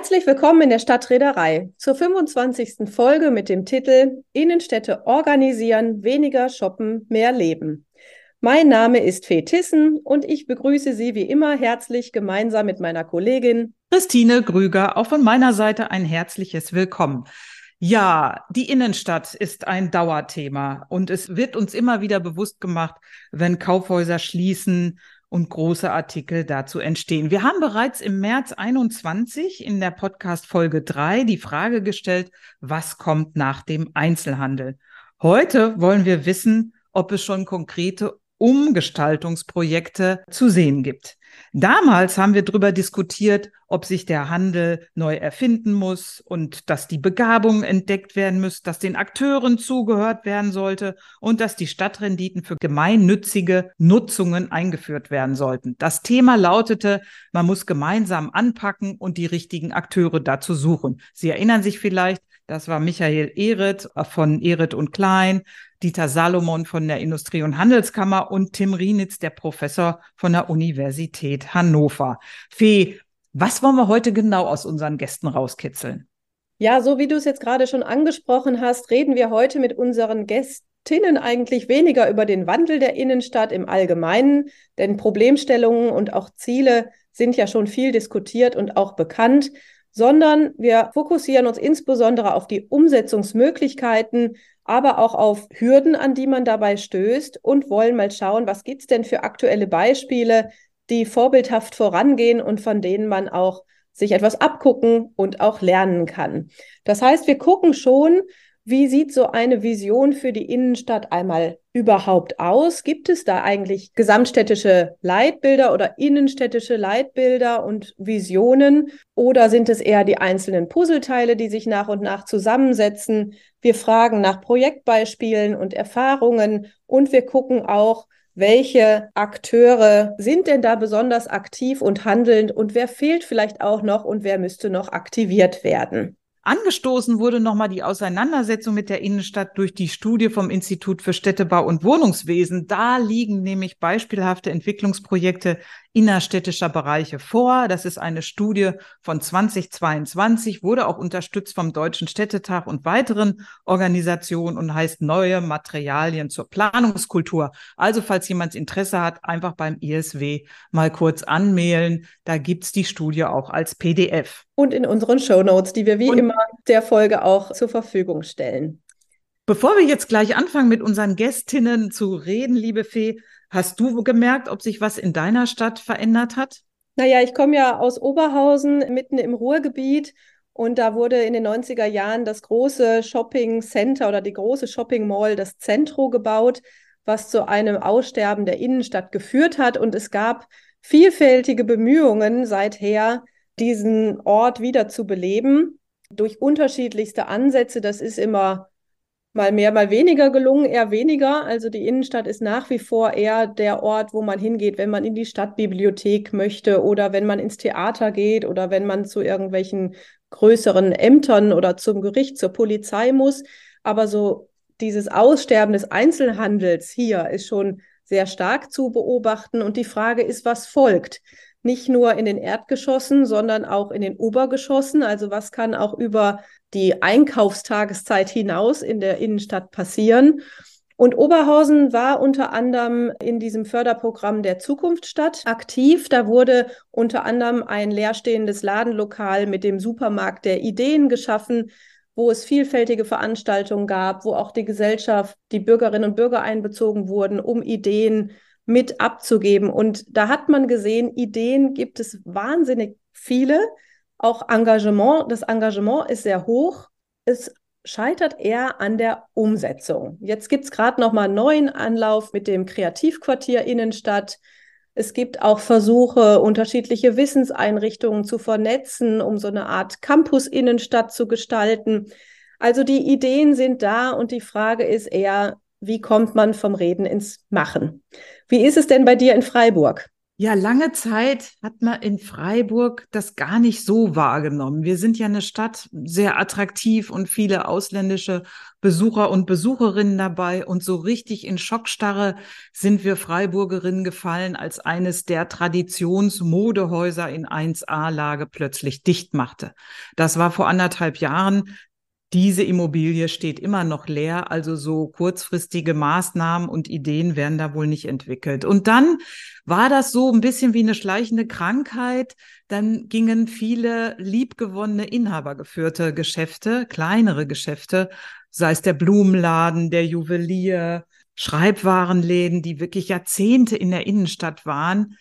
Herzlich willkommen in der Stadtreederei zur 25. Folge mit dem Titel Innenstädte organisieren, weniger shoppen, mehr leben. Mein Name ist Fee Tissen und ich begrüße Sie wie immer herzlich gemeinsam mit meiner Kollegin Christine Grüger. Auch von meiner Seite ein herzliches Willkommen. Ja, die Innenstadt ist ein Dauerthema und es wird uns immer wieder bewusst gemacht, wenn Kaufhäuser schließen und große Artikel dazu entstehen. Wir haben bereits im März 21 in der Podcast Folge 3 die Frage gestellt, was kommt nach dem Einzelhandel? Heute wollen wir wissen, ob es schon konkrete Umgestaltungsprojekte zu sehen gibt. Damals haben wir darüber diskutiert, ob sich der Handel neu erfinden muss und dass die Begabung entdeckt werden muss, dass den Akteuren zugehört werden sollte und dass die Stadtrenditen für gemeinnützige Nutzungen eingeführt werden sollten. Das Thema lautete, man muss gemeinsam anpacken und die richtigen Akteure dazu suchen. Sie erinnern sich vielleicht, das war Michael Ehret von Ehret und Klein, Dieter Salomon von der Industrie- und Handelskammer und Tim Rienitz, der Professor von der Universität Hannover. Fee, was wollen wir heute genau aus unseren Gästen rauskitzeln? Ja, so wie du es jetzt gerade schon angesprochen hast, reden wir heute mit unseren Gästinnen eigentlich weniger über den Wandel der Innenstadt im Allgemeinen, denn Problemstellungen und auch Ziele sind ja schon viel diskutiert und auch bekannt, sondern wir fokussieren uns insbesondere auf die Umsetzungsmöglichkeiten, aber auch auf Hürden, an die man dabei stößt und wollen mal schauen, was gibt es denn für aktuelle Beispiele, die vorbildhaft vorangehen und von denen man auch sich etwas abgucken und auch lernen kann. Das heißt, wir gucken schon, wie sieht so eine Vision für die Innenstadt einmal überhaupt aus? Gibt es da eigentlich gesamtstädtische Leitbilder oder innenstädtische Leitbilder und Visionen? Oder sind es eher die einzelnen Puzzleteile, die sich nach und nach zusammensetzen? Wir fragen nach Projektbeispielen und Erfahrungen und wir gucken auch, welche Akteure sind denn da besonders aktiv und handelnd und wer fehlt vielleicht auch noch und wer müsste noch aktiviert werden? Angestoßen wurde nochmal die Auseinandersetzung mit der Innenstadt durch die Studie vom Institut für Städtebau und Wohnungswesen. Da liegen nämlich beispielhafte Entwicklungsprojekte innerstädtischer Bereiche vor. Das ist eine Studie von 2022, wurde auch unterstützt vom Deutschen Städtetag und weiteren Organisationen und heißt Neue Materialien zur Planungskultur. Also falls jemand Interesse hat, einfach beim ISW mal kurz anmailen. Da gibt's die Studie auch als PDF. Und in unseren Show Notes, die wir wie und immer der Folge auch zur Verfügung stellen. Bevor wir jetzt gleich anfangen, mit unseren Gästinnen zu reden, liebe Fee, Hast du gemerkt, ob sich was in deiner Stadt verändert hat? Naja, ich komme ja aus Oberhausen, mitten im Ruhrgebiet. Und da wurde in den 90er Jahren das große Shopping Center oder die große Shopping Mall, das Centro, gebaut, was zu einem Aussterben der Innenstadt geführt hat. Und es gab vielfältige Bemühungen seither, diesen Ort wieder zu beleben durch unterschiedlichste Ansätze. Das ist immer mal mehr, mal weniger gelungen, eher weniger. Also die Innenstadt ist nach wie vor eher der Ort, wo man hingeht, wenn man in die Stadtbibliothek möchte oder wenn man ins Theater geht oder wenn man zu irgendwelchen größeren Ämtern oder zum Gericht, zur Polizei muss. Aber so dieses Aussterben des Einzelhandels hier ist schon sehr stark zu beobachten. Und die Frage ist, was folgt? Nicht nur in den Erdgeschossen, sondern auch in den Obergeschossen. Also was kann auch über die Einkaufstageszeit hinaus in der Innenstadt passieren? Und Oberhausen war unter anderem in diesem Förderprogramm der Zukunftsstadt aktiv. Da wurde unter anderem ein leerstehendes Ladenlokal mit dem Supermarkt der Ideen geschaffen, wo es vielfältige Veranstaltungen gab, wo auch die Gesellschaft, die Bürgerinnen und Bürger einbezogen wurden, um Ideen mit abzugeben. Und da hat man gesehen, Ideen gibt es wahnsinnig viele, auch Engagement. Das Engagement ist sehr hoch. Es scheitert eher an der Umsetzung. Jetzt gibt es gerade noch mal einen neuen Anlauf mit dem Kreativquartier Innenstadt. Es gibt auch Versuche, unterschiedliche Wissenseinrichtungen zu vernetzen, um so eine Art Campus-Innenstadt zu gestalten. Also die Ideen sind da und die Frage ist eher, wie kommt man vom Reden ins Machen? Wie ist es denn bei dir in Freiburg? Ja, lange Zeit hat man in Freiburg das gar nicht so wahrgenommen. Wir sind ja eine Stadt sehr attraktiv und viele ausländische Besucher und Besucherinnen dabei. Und so richtig in Schockstarre sind wir Freiburgerinnen gefallen, als eines der Traditionsmodehäuser in 1A-Lage plötzlich dicht machte. Das war vor anderthalb Jahren. Diese Immobilie steht immer noch leer, also so kurzfristige Maßnahmen und Ideen werden da wohl nicht entwickelt. Und dann war das so ein bisschen wie eine schleichende Krankheit. Dann gingen viele liebgewonnene inhabergeführte Geschäfte, kleinere Geschäfte, sei es der Blumenladen, der Juwelier, Schreibwarenläden, die wirklich Jahrzehnte in der Innenstadt waren,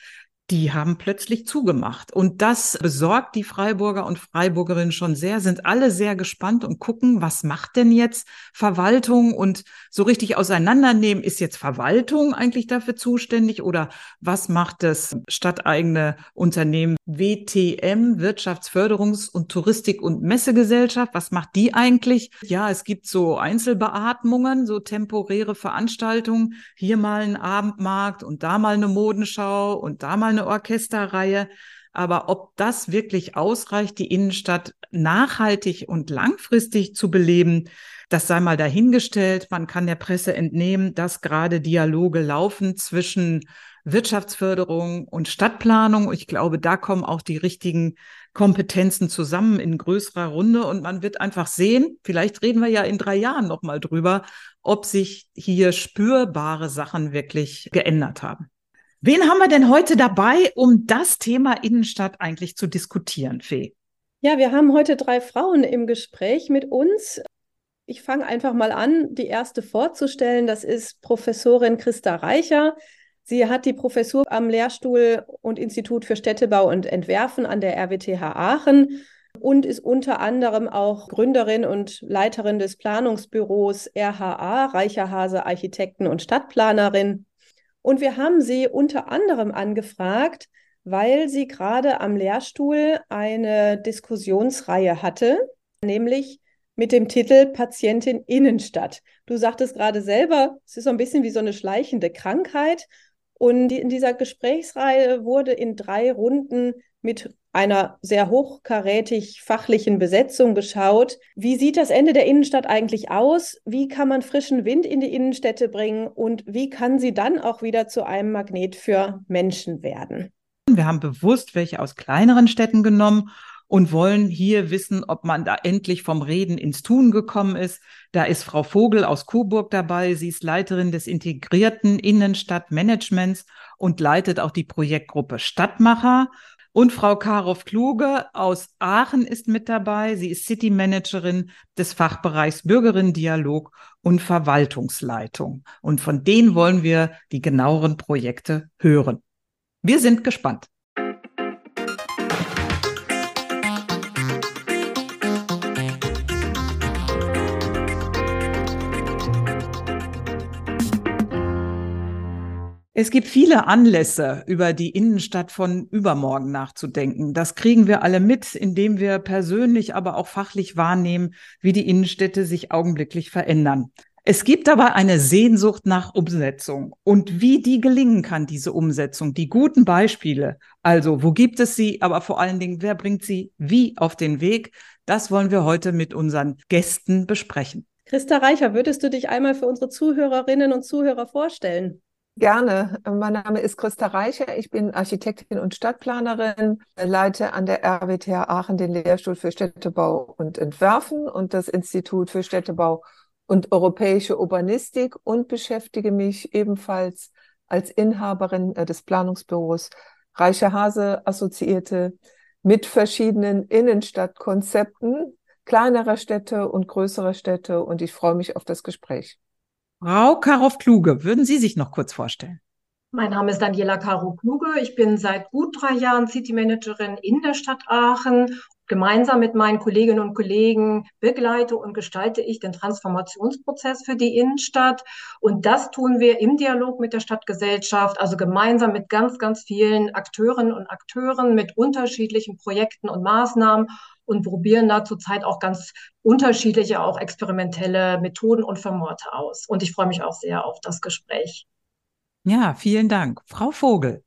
die haben plötzlich zugemacht. Und das besorgt die Freiburger und Freiburgerinnen schon sehr, sind alle sehr gespannt und gucken, was macht denn jetzt Verwaltung und so richtig auseinandernehmen, ist jetzt Verwaltung eigentlich dafür zuständig oder was macht das stadteigene Unternehmen WTM, Wirtschaftsförderungs- und Touristik- und Messegesellschaft, was macht die eigentlich? Ja, es gibt so Einzelbeatmungen, so temporäre Veranstaltungen, hier mal ein Abendmarkt und da mal eine Modenschau und da mal eine eine Orchesterreihe. Aber ob das wirklich ausreicht, die Innenstadt nachhaltig und langfristig zu beleben, das sei mal dahingestellt. Man kann der Presse entnehmen, dass gerade Dialoge laufen zwischen Wirtschaftsförderung und Stadtplanung. Ich glaube, da kommen auch die richtigen Kompetenzen zusammen in größerer Runde und man wird einfach sehen, vielleicht reden wir ja in drei Jahren nochmal drüber, ob sich hier spürbare Sachen wirklich geändert haben. Wen haben wir denn heute dabei, um das Thema Innenstadt eigentlich zu diskutieren, Fee? Ja, wir haben heute drei Frauen im Gespräch mit uns. Ich fange einfach mal an, die erste vorzustellen. Das ist Professorin Christa Reicher. Sie hat die Professur am Lehrstuhl und Institut für Städtebau und Entwerfen an der RWTH Aachen und ist unter anderem auch Gründerin und Leiterin des Planungsbüros RHA, Reicherhase Architekten und Stadtplanerin. Und wir haben sie unter anderem angefragt, weil sie gerade am Lehrstuhl eine Diskussionsreihe hatte, nämlich mit dem Titel Patientin Innenstadt. Du sagtest gerade selber, es ist so ein bisschen wie so eine schleichende Krankheit. Und in dieser Gesprächsreihe wurde in drei Runden mit einer sehr hochkarätig fachlichen Besetzung geschaut. Wie sieht das Ende der Innenstadt eigentlich aus? Wie kann man frischen Wind in die Innenstädte bringen? Und wie kann sie dann auch wieder zu einem Magnet für Menschen werden? Wir haben bewusst welche aus kleineren Städten genommen und wollen hier wissen, ob man da endlich vom Reden ins Tun gekommen ist. Da ist Frau Vogel aus Coburg dabei. Sie ist Leiterin des integrierten Innenstadtmanagements und leitet auch die Projektgruppe Stadtmacher. Und Frau Karow Kluge aus Aachen ist mit dabei. Sie ist City Managerin des Fachbereichs Bürgerinnendialog und Verwaltungsleitung. Und von denen wollen wir die genaueren Projekte hören. Wir sind gespannt. Es gibt viele Anlässe, über die Innenstadt von übermorgen nachzudenken. Das kriegen wir alle mit, indem wir persönlich, aber auch fachlich wahrnehmen, wie die Innenstädte sich augenblicklich verändern. Es gibt aber eine Sehnsucht nach Umsetzung. Und wie die gelingen kann, diese Umsetzung, die guten Beispiele, also wo gibt es sie, aber vor allen Dingen, wer bringt sie wie auf den Weg, das wollen wir heute mit unseren Gästen besprechen. Christa Reicher, würdest du dich einmal für unsere Zuhörerinnen und Zuhörer vorstellen? Gerne. Mein Name ist Christa Reicher. Ich bin Architektin und Stadtplanerin, leite an der RWTH Aachen den Lehrstuhl für Städtebau und Entwerfen und das Institut für Städtebau und europäische Urbanistik und beschäftige mich ebenfalls als Inhaberin äh, des Planungsbüros Reicher Hase Assoziierte mit verschiedenen Innenstadtkonzepten kleinerer Städte und größerer Städte und ich freue mich auf das Gespräch. Frau Karow-Kluge, würden Sie sich noch kurz vorstellen? Mein Name ist Daniela Karo Kluge. Ich bin seit gut drei Jahren City Managerin in der Stadt Aachen. Gemeinsam mit meinen Kolleginnen und Kollegen begleite und gestalte ich den Transformationsprozess für die Innenstadt. Und das tun wir im Dialog mit der Stadtgesellschaft, also gemeinsam mit ganz, ganz vielen Akteurinnen und Akteuren mit unterschiedlichen Projekten und Maßnahmen und probieren da zurzeit auch ganz unterschiedliche, auch experimentelle Methoden und Formate aus. Und ich freue mich auch sehr auf das Gespräch. Ja, vielen Dank. Frau Vogel.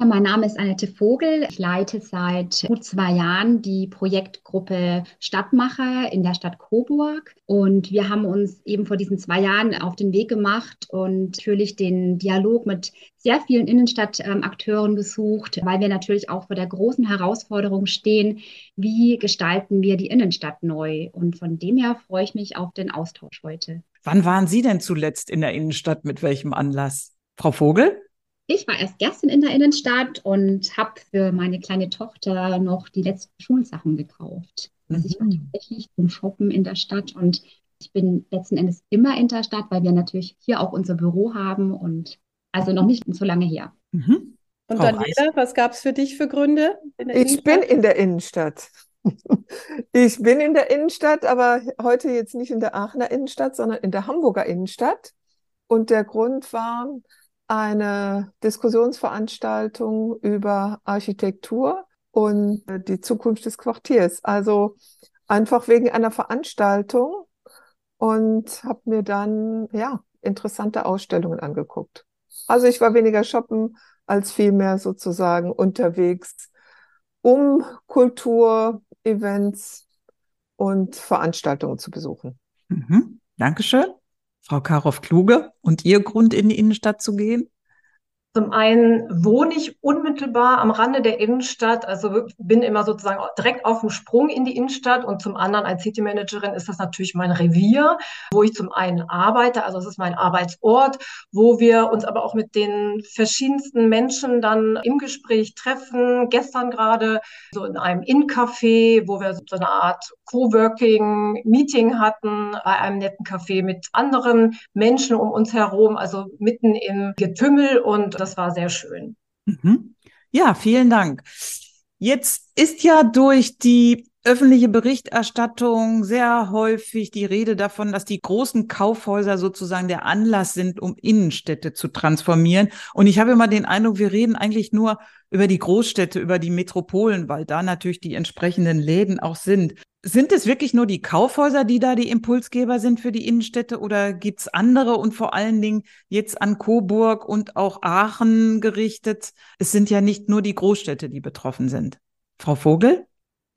Ja, mein Name ist Annette Vogel. Ich leite seit gut zwei Jahren die Projektgruppe Stadtmacher in der Stadt Coburg. Und wir haben uns eben vor diesen zwei Jahren auf den Weg gemacht und natürlich den Dialog mit sehr vielen Innenstadtakteuren gesucht, weil wir natürlich auch vor der großen Herausforderung stehen, wie gestalten wir die Innenstadt neu. Und von dem her freue ich mich auf den Austausch heute. Wann waren Sie denn zuletzt in der Innenstadt? Mit welchem Anlass? Frau Vogel? Ich war erst gestern in der Innenstadt und habe für meine kleine Tochter noch die letzten Schulsachen gekauft. Also ich war mhm. tatsächlich zum Shoppen in der Stadt und ich bin letzten Endes immer in der Stadt, weil wir natürlich hier auch unser Büro haben und also noch nicht so lange her. Mhm. Und Daniela, was gab es für dich für Gründe? ich bin in der Innenstadt. Ich bin in der Innenstadt, aber heute jetzt nicht in der Aachener Innenstadt, sondern in der Hamburger Innenstadt. Und der Grund war, eine Diskussionsveranstaltung über Architektur und die Zukunft des Quartiers. Also einfach wegen einer Veranstaltung und habe mir dann ja interessante Ausstellungen angeguckt. Also ich war weniger shoppen als vielmehr sozusagen unterwegs, um Kultur, Events und Veranstaltungen zu besuchen. Mhm. Dankeschön. Frau Karow-Kluge und Ihr Grund, in die Innenstadt zu gehen? Zum einen wohne ich unmittelbar am Rande der Innenstadt, also bin immer sozusagen direkt auf dem Sprung in die Innenstadt und zum anderen als City Managerin ist das natürlich mein Revier, wo ich zum einen arbeite, also es ist mein Arbeitsort, wo wir uns aber auch mit den verschiedensten Menschen dann im Gespräch treffen. Gestern gerade so in einem In-Café, wo wir so eine Art Coworking-Meeting hatten, bei einem netten Café mit anderen Menschen um uns herum, also mitten im Getümmel und das war sehr schön. Mhm. Ja, vielen Dank. Jetzt ist ja durch die öffentliche Berichterstattung sehr häufig die Rede davon, dass die großen Kaufhäuser sozusagen der Anlass sind, um Innenstädte zu transformieren. Und ich habe immer den Eindruck, wir reden eigentlich nur über die Großstädte, über die Metropolen, weil da natürlich die entsprechenden Läden auch sind. Sind es wirklich nur die Kaufhäuser, die da die Impulsgeber sind für die Innenstädte oder gibt es andere und vor allen Dingen jetzt an Coburg und auch Aachen gerichtet? Es sind ja nicht nur die Großstädte, die betroffen sind. Frau Vogel?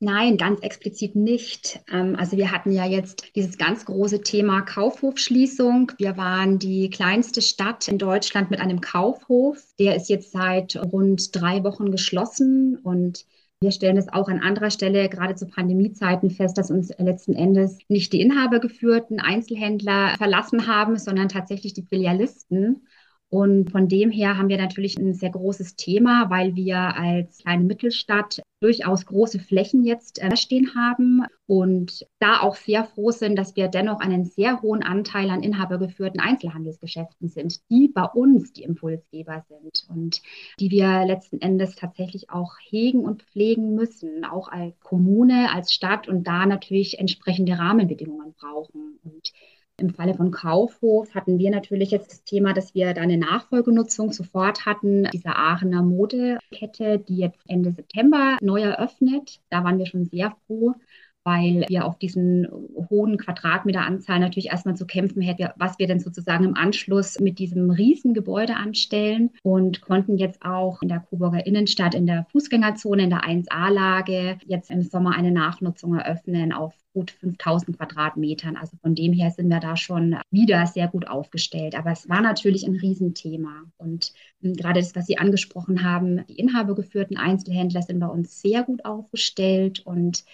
Nein, ganz explizit nicht. Ähm, also wir hatten ja jetzt dieses ganz große Thema Kaufhofschließung. Wir waren die kleinste Stadt in Deutschland mit einem Kaufhof. Der ist jetzt seit rund drei Wochen geschlossen und wir stellen es auch an anderer Stelle, gerade zu Pandemiezeiten, fest, dass uns letzten Endes nicht die inhabergeführten Einzelhändler verlassen haben, sondern tatsächlich die Filialisten. Und von dem her haben wir natürlich ein sehr großes Thema, weil wir als kleine Mittelstadt durchaus große Flächen jetzt äh, stehen haben und da auch sehr froh sind, dass wir dennoch einen sehr hohen Anteil an inhabergeführten Einzelhandelsgeschäften sind, die bei uns die Impulsgeber sind und die wir letzten Endes tatsächlich auch hegen und pflegen müssen, auch als Kommune, als Stadt und da natürlich entsprechende Rahmenbedingungen brauchen. Und im Falle von Kaufhof hatten wir natürlich jetzt das Thema, dass wir da eine Nachfolgenutzung sofort hatten, dieser Aachener Modekette, die jetzt Ende September neu eröffnet. Da waren wir schon sehr froh weil wir auf diesen hohen Quadratmeteranzahl natürlich erstmal zu kämpfen hätten, was wir denn sozusagen im Anschluss mit diesem Riesengebäude anstellen und konnten jetzt auch in der Coburger Innenstadt in der Fußgängerzone, in der 1a-Lage jetzt im Sommer eine Nachnutzung eröffnen auf gut 5000 Quadratmetern. Also von dem her sind wir da schon wieder sehr gut aufgestellt. Aber es war natürlich ein Riesenthema. Und hm, gerade das, was Sie angesprochen haben, die inhabergeführten Einzelhändler sind bei uns sehr gut aufgestellt und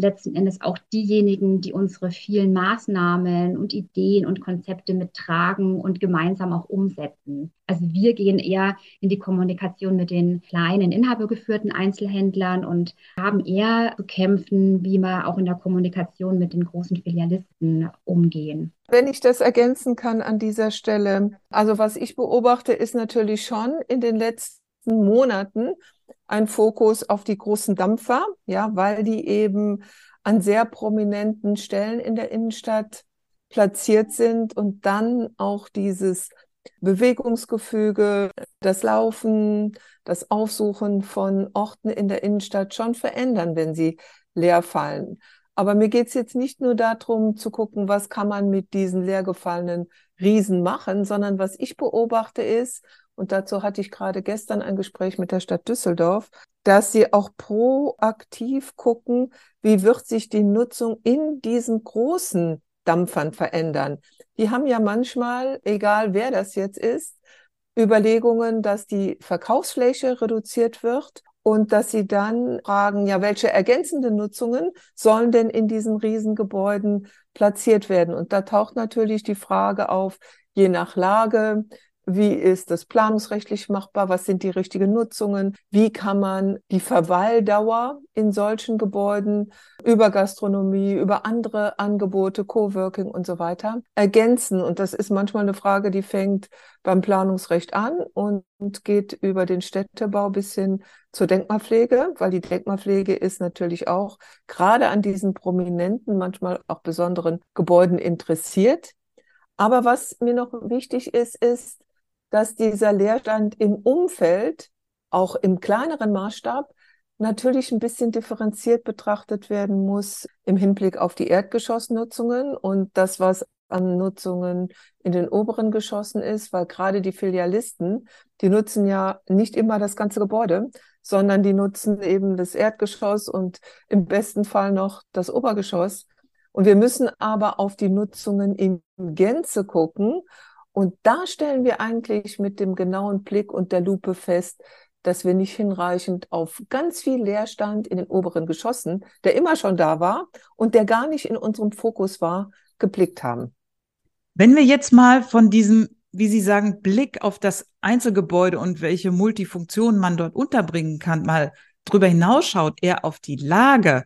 letzten Endes auch diejenigen, die unsere vielen Maßnahmen und Ideen und Konzepte mittragen und gemeinsam auch umsetzen. Also wir gehen eher in die Kommunikation mit den kleinen inhabergeführten Einzelhändlern und haben eher zu kämpfen, wie wir auch in der Kommunikation mit den großen Filialisten umgehen. Wenn ich das ergänzen kann an dieser Stelle, also was ich beobachte, ist natürlich schon in den letzten Monaten ein Fokus auf die großen Dampfer, ja, weil die eben an sehr prominenten Stellen in der Innenstadt platziert sind und dann auch dieses Bewegungsgefüge, das Laufen, das Aufsuchen von Orten in der Innenstadt schon verändern, wenn sie leer fallen. Aber mir geht es jetzt nicht nur darum zu gucken, was kann man mit diesen leergefallenen Riesen machen, sondern was ich beobachte ist, und dazu hatte ich gerade gestern ein Gespräch mit der Stadt Düsseldorf, dass sie auch proaktiv gucken, wie wird sich die Nutzung in diesen großen Dampfern verändern. Die haben ja manchmal, egal wer das jetzt ist, Überlegungen, dass die Verkaufsfläche reduziert wird und dass sie dann fragen, ja, welche ergänzenden Nutzungen sollen denn in diesen Riesengebäuden platziert werden? Und da taucht natürlich die Frage auf, je nach Lage, wie ist das planungsrechtlich machbar? Was sind die richtigen Nutzungen? Wie kann man die Verweildauer in solchen Gebäuden über Gastronomie, über andere Angebote, Coworking und so weiter ergänzen? Und das ist manchmal eine Frage, die fängt beim Planungsrecht an und geht über den Städtebau bis hin zur Denkmalpflege, weil die Denkmalpflege ist natürlich auch gerade an diesen prominenten, manchmal auch besonderen Gebäuden interessiert. Aber was mir noch wichtig ist, ist, dass dieser Leerstand im Umfeld, auch im kleineren Maßstab, natürlich ein bisschen differenziert betrachtet werden muss im Hinblick auf die Erdgeschossnutzungen und das, was an Nutzungen in den oberen Geschossen ist, weil gerade die Filialisten, die nutzen ja nicht immer das ganze Gebäude, sondern die nutzen eben das Erdgeschoss und im besten Fall noch das Obergeschoss. Und wir müssen aber auf die Nutzungen in Gänze gucken und da stellen wir eigentlich mit dem genauen Blick und der Lupe fest, dass wir nicht hinreichend auf ganz viel Leerstand in den oberen Geschossen, der immer schon da war und der gar nicht in unserem Fokus war, geblickt haben. Wenn wir jetzt mal von diesem, wie Sie sagen, Blick auf das Einzelgebäude und welche Multifunktionen man dort unterbringen kann, mal drüber hinausschaut, eher auf die Lage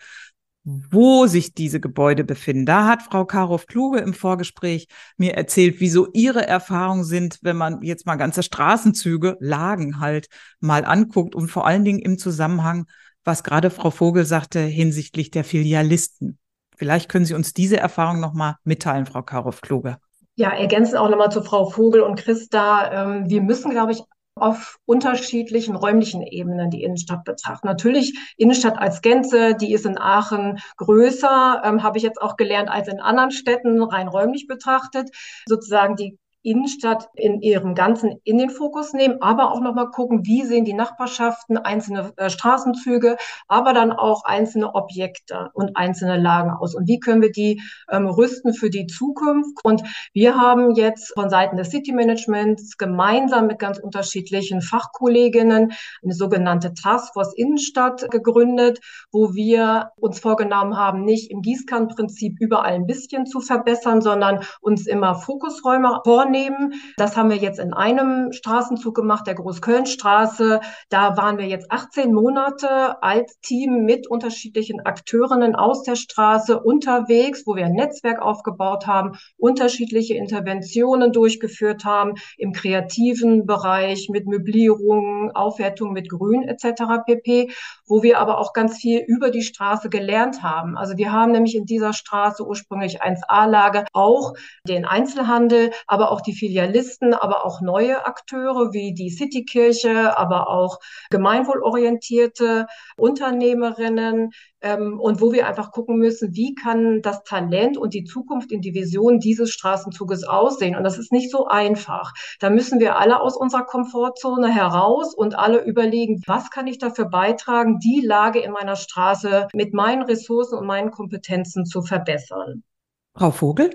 wo sich diese Gebäude befinden. Da hat Frau Karow-Kluge im Vorgespräch mir erzählt, wieso ihre Erfahrungen sind, wenn man jetzt mal ganze Straßenzüge, Lagen halt mal anguckt und vor allen Dingen im Zusammenhang, was gerade Frau Vogel sagte, hinsichtlich der Filialisten. Vielleicht können Sie uns diese Erfahrung nochmal mitteilen, Frau Karow-Kluge. Ja, ergänzen auch nochmal zu Frau Vogel und Christa. Ähm, wir müssen, glaube ich, auf unterschiedlichen räumlichen Ebenen die Innenstadt betrachten. Natürlich Innenstadt als Gänze, die ist in Aachen größer, ähm, habe ich jetzt auch gelernt, als in anderen Städten rein räumlich betrachtet. Sozusagen die Innenstadt in ihrem Ganzen in den Fokus nehmen, aber auch nochmal gucken, wie sehen die Nachbarschaften, einzelne äh, Straßenzüge, aber dann auch einzelne Objekte und einzelne Lagen aus und wie können wir die ähm, rüsten für die Zukunft. Und wir haben jetzt von Seiten des City Managements gemeinsam mit ganz unterschiedlichen Fachkolleginnen eine sogenannte Taskforce Innenstadt gegründet, wo wir uns vorgenommen haben, nicht im Gießkannenprinzip überall ein bisschen zu verbessern, sondern uns immer Fokusräume vornehmen wahrnehmen. Das haben wir jetzt in einem Straßenzug gemacht, der Großkölnstraße. Da waren wir jetzt 18 Monate als Team mit unterschiedlichen Akteurinnen aus der Straße unterwegs, wo wir ein Netzwerk aufgebaut haben, unterschiedliche Interventionen durchgeführt haben im kreativen Bereich mit Möblierung, Aufwertung mit Grün etc. pp, wo wir aber auch ganz viel über die Straße gelernt haben. Also wir haben nämlich in dieser Straße ursprünglich 1A-Lage auch den Einzelhandel, aber auch die Filialisten, aber auch neue Akteure wie die Citykirche, aber auch gemeinwohlorientierte Unternehmerinnen und wo wir einfach gucken müssen, wie kann das Talent und die Zukunft in die Vision dieses Straßenzuges aussehen. Und das ist nicht so einfach. Da müssen wir alle aus unserer Komfortzone heraus und alle überlegen, was kann ich dafür beitragen, die Lage in meiner Straße mit meinen Ressourcen und meinen Kompetenzen zu verbessern. Frau Vogel?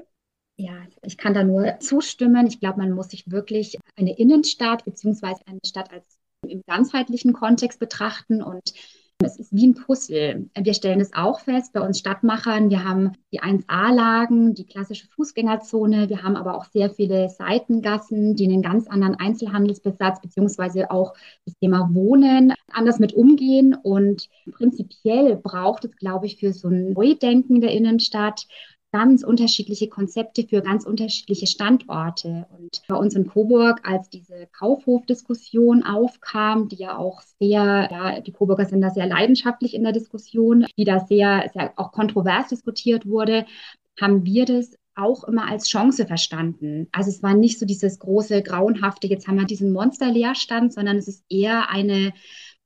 Ja, ich kann da nur zustimmen. Ich glaube, man muss sich wirklich eine Innenstadt beziehungsweise eine Stadt als im ganzheitlichen Kontext betrachten und es ist wie ein Puzzle. Wir stellen es auch fest bei uns Stadtmachern. Wir haben die 1A-Lagen, die klassische Fußgängerzone. Wir haben aber auch sehr viele Seitengassen, die einen ganz anderen Einzelhandelsbesatz beziehungsweise auch das Thema Wohnen anders mit umgehen. Und prinzipiell braucht es, glaube ich, für so ein Neudenken der Innenstadt ganz unterschiedliche Konzepte für ganz unterschiedliche Standorte. Und bei uns in Coburg, als diese Kaufhofdiskussion aufkam, die ja auch sehr, ja, die Coburger sind da sehr leidenschaftlich in der Diskussion, die da sehr, sehr auch kontrovers diskutiert wurde, haben wir das auch immer als Chance verstanden. Also es war nicht so dieses große, grauenhafte, jetzt haben wir diesen Monsterleerstand, sondern es ist eher eine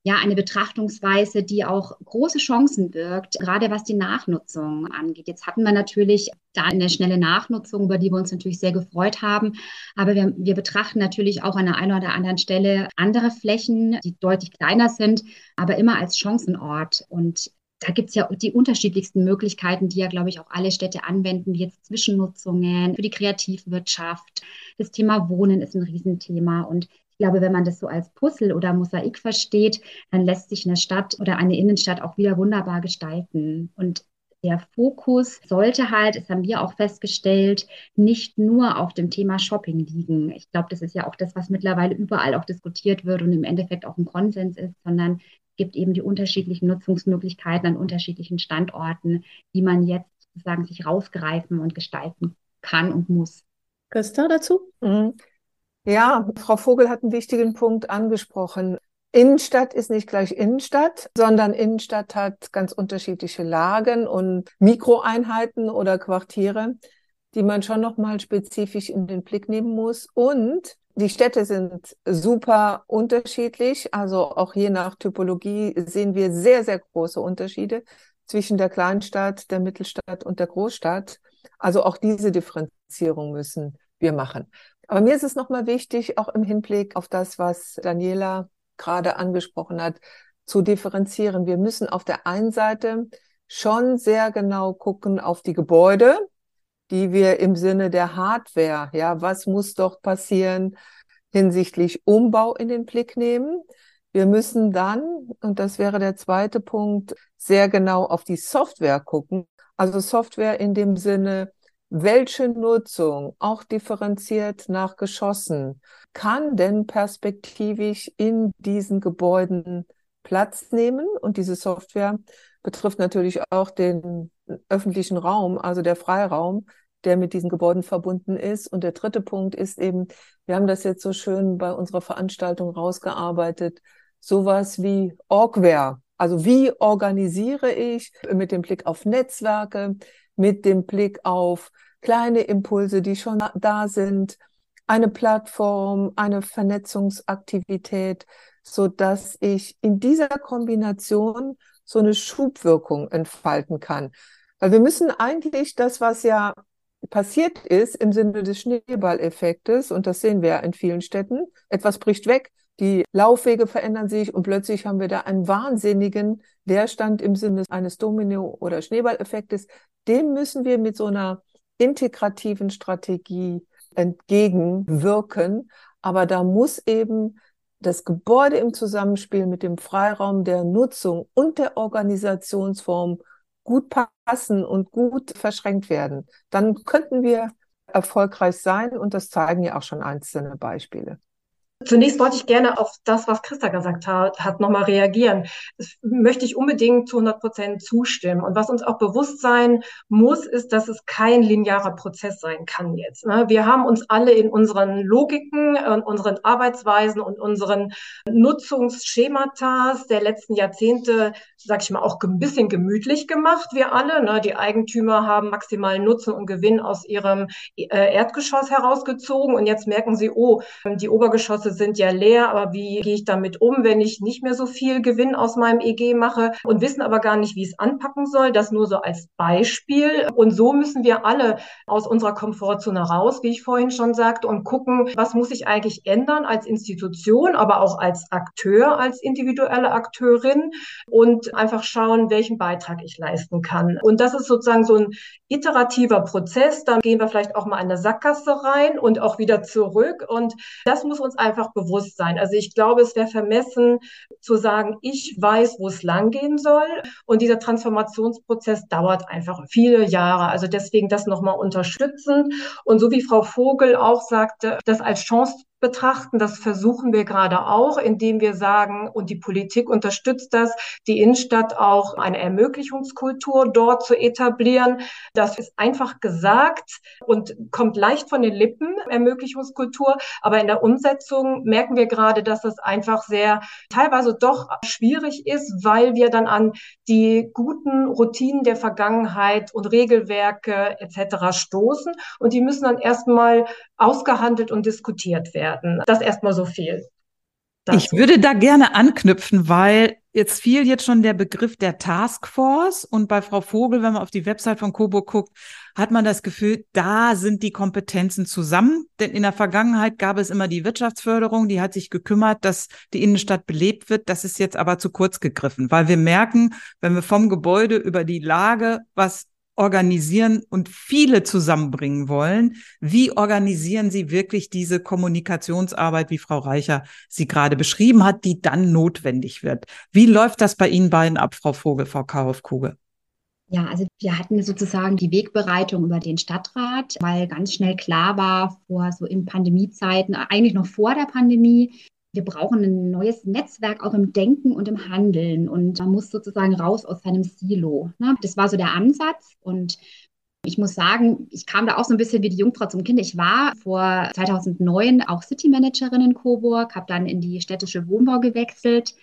ja, eine Betrachtungsweise, die auch große Chancen birgt, gerade was die Nachnutzung angeht. Jetzt hatten wir natürlich da eine schnelle Nachnutzung, über die wir uns natürlich sehr gefreut haben. Aber wir, wir betrachten natürlich auch an der einen oder anderen Stelle andere Flächen, die deutlich kleiner sind, aber immer als Chancenort. Und da gibt es ja die unterschiedlichsten Möglichkeiten, die ja, glaube ich, auch alle Städte anwenden, wie jetzt Zwischennutzungen für die Kreativwirtschaft. Das Thema Wohnen ist ein Riesenthema. Und glaube, wenn man das so als Puzzle oder Mosaik versteht, dann lässt sich eine Stadt oder eine Innenstadt auch wieder wunderbar gestalten. Und der Fokus sollte halt, das haben wir auch festgestellt, nicht nur auf dem Thema Shopping liegen. Ich glaube, das ist ja auch das, was mittlerweile überall auch diskutiert wird und im Endeffekt auch ein Konsens ist, sondern es gibt eben die unterschiedlichen Nutzungsmöglichkeiten an unterschiedlichen Standorten, die man jetzt sozusagen sich rausgreifen und gestalten kann und muss. Christa dazu? Mhm. Ja, Frau Vogel hat einen wichtigen Punkt angesprochen. Innenstadt ist nicht gleich Innenstadt, sondern Innenstadt hat ganz unterschiedliche Lagen und Mikroeinheiten oder Quartiere, die man schon nochmal spezifisch in den Blick nehmen muss. Und die Städte sind super unterschiedlich. Also auch je nach Typologie sehen wir sehr, sehr große Unterschiede zwischen der Kleinstadt, der Mittelstadt und der Großstadt. Also auch diese Differenzierung müssen wir machen. Aber mir ist es nochmal wichtig, auch im Hinblick auf das, was Daniela gerade angesprochen hat, zu differenzieren. Wir müssen auf der einen Seite schon sehr genau gucken auf die Gebäude, die wir im Sinne der Hardware, ja, was muss doch passieren hinsichtlich Umbau in den Blick nehmen. Wir müssen dann, und das wäre der zweite Punkt, sehr genau auf die Software gucken. Also Software in dem Sinne, welche Nutzung, auch differenziert nach Geschossen, kann denn perspektivisch in diesen Gebäuden Platz nehmen? Und diese Software betrifft natürlich auch den öffentlichen Raum, also der Freiraum, der mit diesen Gebäuden verbunden ist. Und der dritte Punkt ist eben, wir haben das jetzt so schön bei unserer Veranstaltung rausgearbeitet, sowas wie Orgware. Also wie organisiere ich mit dem Blick auf Netzwerke, mit dem Blick auf kleine Impulse, die schon da sind, eine Plattform, eine Vernetzungsaktivität, so dass ich in dieser Kombination so eine Schubwirkung entfalten kann. Weil wir müssen eigentlich das, was ja passiert ist im Sinne des Schneeballeffektes, und das sehen wir ja in vielen Städten, etwas bricht weg, die Laufwege verändern sich und plötzlich haben wir da einen wahnsinnigen Leerstand im Sinne eines Domino- oder Schneeballeffektes. Dem müssen wir mit so einer integrativen Strategie entgegenwirken. Aber da muss eben das Gebäude im Zusammenspiel mit dem Freiraum der Nutzung und der Organisationsform gut passen und gut verschränkt werden. Dann könnten wir erfolgreich sein und das zeigen ja auch schon einzelne Beispiele. Zunächst wollte ich gerne auf das, was Christa gesagt hat, hat nochmal reagieren. Das möchte ich unbedingt zu 100 Prozent zustimmen. Und was uns auch bewusst sein muss, ist, dass es kein linearer Prozess sein kann jetzt. Ne? Wir haben uns alle in unseren Logiken, unseren Arbeitsweisen und unseren Nutzungsschemata der letzten Jahrzehnte, sag ich mal, auch ein bisschen gemütlich gemacht, wir alle. Ne? Die Eigentümer haben maximalen Nutzen und Gewinn aus ihrem äh, Erdgeschoss herausgezogen und jetzt merken sie, oh, die Obergeschosse sind ja leer, aber wie gehe ich damit um, wenn ich nicht mehr so viel Gewinn aus meinem EG mache und wissen aber gar nicht, wie es anpacken soll. Das nur so als Beispiel. Und so müssen wir alle aus unserer Komfortzone raus, wie ich vorhin schon sagte, und gucken, was muss ich eigentlich ändern als Institution, aber auch als Akteur, als individuelle Akteurin und einfach schauen, welchen Beitrag ich leisten kann. Und das ist sozusagen so ein iterativer Prozess. Dann gehen wir vielleicht auch mal in eine Sackgasse rein und auch wieder zurück. Und das muss uns einfach bewusst sein. Also ich glaube, es wäre vermessen zu sagen, ich weiß, wo es langgehen soll. Und dieser Transformationsprozess dauert einfach viele Jahre. Also deswegen das nochmal unterstützen. Und so wie Frau Vogel auch sagte, das als Chance betrachten. Das versuchen wir gerade auch, indem wir sagen, und die Politik unterstützt das, die Innenstadt auch eine Ermöglichungskultur dort zu etablieren. Das ist einfach gesagt und kommt leicht von den Lippen, Ermöglichungskultur. Aber in der Umsetzung merken wir gerade, dass das einfach sehr teilweise doch schwierig ist, weil wir dann an die guten Routinen der Vergangenheit und Regelwerke etc. stoßen. Und die müssen dann erstmal ausgehandelt und diskutiert werden. Das erstmal so viel. Dazu. Ich würde da gerne anknüpfen, weil Jetzt fiel jetzt schon der Begriff der Taskforce und bei Frau Vogel, wenn man auf die Website von Coburg guckt, hat man das Gefühl, da sind die Kompetenzen zusammen. Denn in der Vergangenheit gab es immer die Wirtschaftsförderung, die hat sich gekümmert, dass die Innenstadt belebt wird. Das ist jetzt aber zu kurz gegriffen, weil wir merken, wenn wir vom Gebäude über die Lage was organisieren und viele zusammenbringen wollen. Wie organisieren Sie wirklich diese Kommunikationsarbeit, wie Frau Reicher sie gerade beschrieben hat, die dann notwendig wird? Wie läuft das bei Ihnen beiden ab, Frau Vogel, Frau Kaufkugel? Ja, also wir hatten sozusagen die Wegbereitung über den Stadtrat, weil ganz schnell klar war, vor so in Pandemiezeiten, eigentlich noch vor der Pandemie, wir brauchen ein neues Netzwerk auch im Denken und im Handeln. Und man muss sozusagen raus aus seinem Silo. Ne? Das war so der Ansatz. Und ich muss sagen, ich kam da auch so ein bisschen wie die Jungfrau zum Kind. Ich war vor 2009 auch City Managerin in Coburg, habe dann in die städtische Wohnbau gewechselt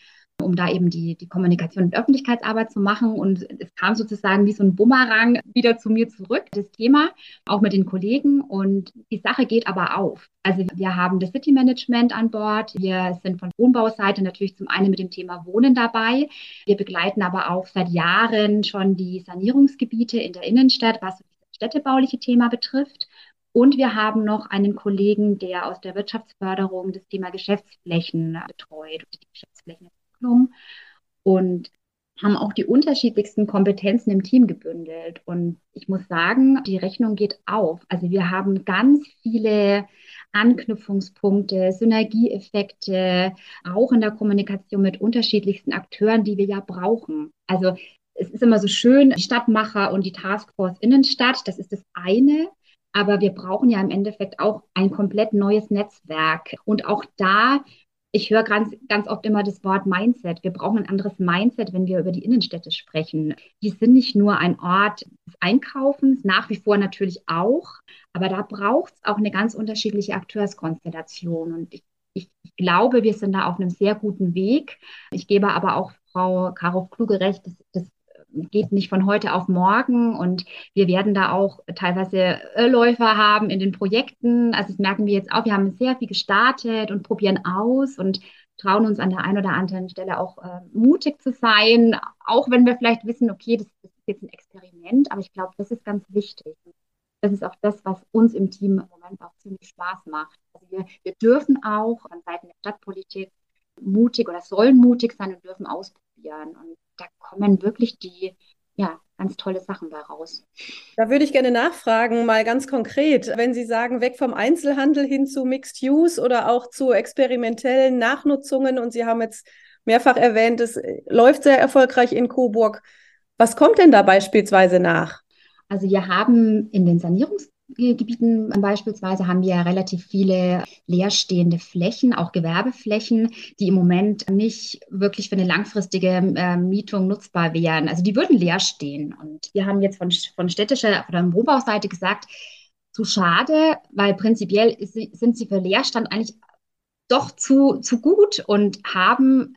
um da eben die, die Kommunikation und Öffentlichkeitsarbeit zu machen. Und es kam sozusagen wie so ein Bumerang wieder zu mir zurück, das Thema, auch mit den Kollegen. Und die Sache geht aber auf. Also wir haben das City Management an Bord. Wir sind von Wohnbauseite natürlich zum einen mit dem Thema Wohnen dabei. Wir begleiten aber auch seit Jahren schon die Sanierungsgebiete in der Innenstadt, was das städtebauliche Thema betrifft. Und wir haben noch einen Kollegen, der aus der Wirtschaftsförderung das Thema Geschäftsflächen betreut, die Geschäftsflächen Entwicklung und haben auch die unterschiedlichsten Kompetenzen im Team gebündelt. Und ich muss sagen, die Rechnung geht auf. Also wir haben ganz viele Anknüpfungspunkte, Synergieeffekte, auch in der Kommunikation mit unterschiedlichsten Akteuren, die wir ja brauchen. Also es ist immer so schön, die Stadtmacher und die Taskforce Innenstadt, das ist das eine. Aber wir brauchen ja im Endeffekt auch ein komplett neues Netzwerk. Und auch da ich höre ganz, ganz oft immer das Wort Mindset. Wir brauchen ein anderes Mindset, wenn wir über die Innenstädte sprechen. Die sind nicht nur ein Ort des Einkaufens, nach wie vor natürlich auch, aber da braucht es auch eine ganz unterschiedliche Akteurskonstellation. Und ich, ich, ich, glaube, wir sind da auf einem sehr guten Weg. Ich gebe aber auch Frau Karow Kluge recht, das, das geht nicht von heute auf morgen und wir werden da auch teilweise Irrläufer haben in den Projekten. Also das merken wir jetzt auch. Wir haben sehr viel gestartet und probieren aus und trauen uns an der einen oder anderen Stelle auch äh, mutig zu sein, auch wenn wir vielleicht wissen, okay, das, das ist jetzt ein Experiment, aber ich glaube, das ist ganz wichtig. Das ist auch das, was uns im Team im Moment auch ziemlich Spaß macht. Also wir, wir dürfen auch an Seiten der Stadtpolitik mutig oder sollen mutig sein und dürfen ausprobieren. Und da kommen wirklich die, ja, ganz tolle Sachen bei raus. Da würde ich gerne nachfragen, mal ganz konkret, wenn Sie sagen, weg vom Einzelhandel hin zu Mixed Use oder auch zu experimentellen Nachnutzungen und Sie haben jetzt mehrfach erwähnt, es läuft sehr erfolgreich in Coburg. Was kommt denn da beispielsweise nach? Also wir haben in den Sanierungs Gebieten beispielsweise haben wir relativ viele leerstehende Flächen, auch Gewerbeflächen, die im Moment nicht wirklich für eine langfristige äh, Mietung nutzbar wären. Also die würden leer stehen. Und wir haben jetzt von, von städtischer oder Wohnbauseite gesagt, zu schade, weil prinzipiell ist, sind sie für Leerstand eigentlich doch zu, zu gut und haben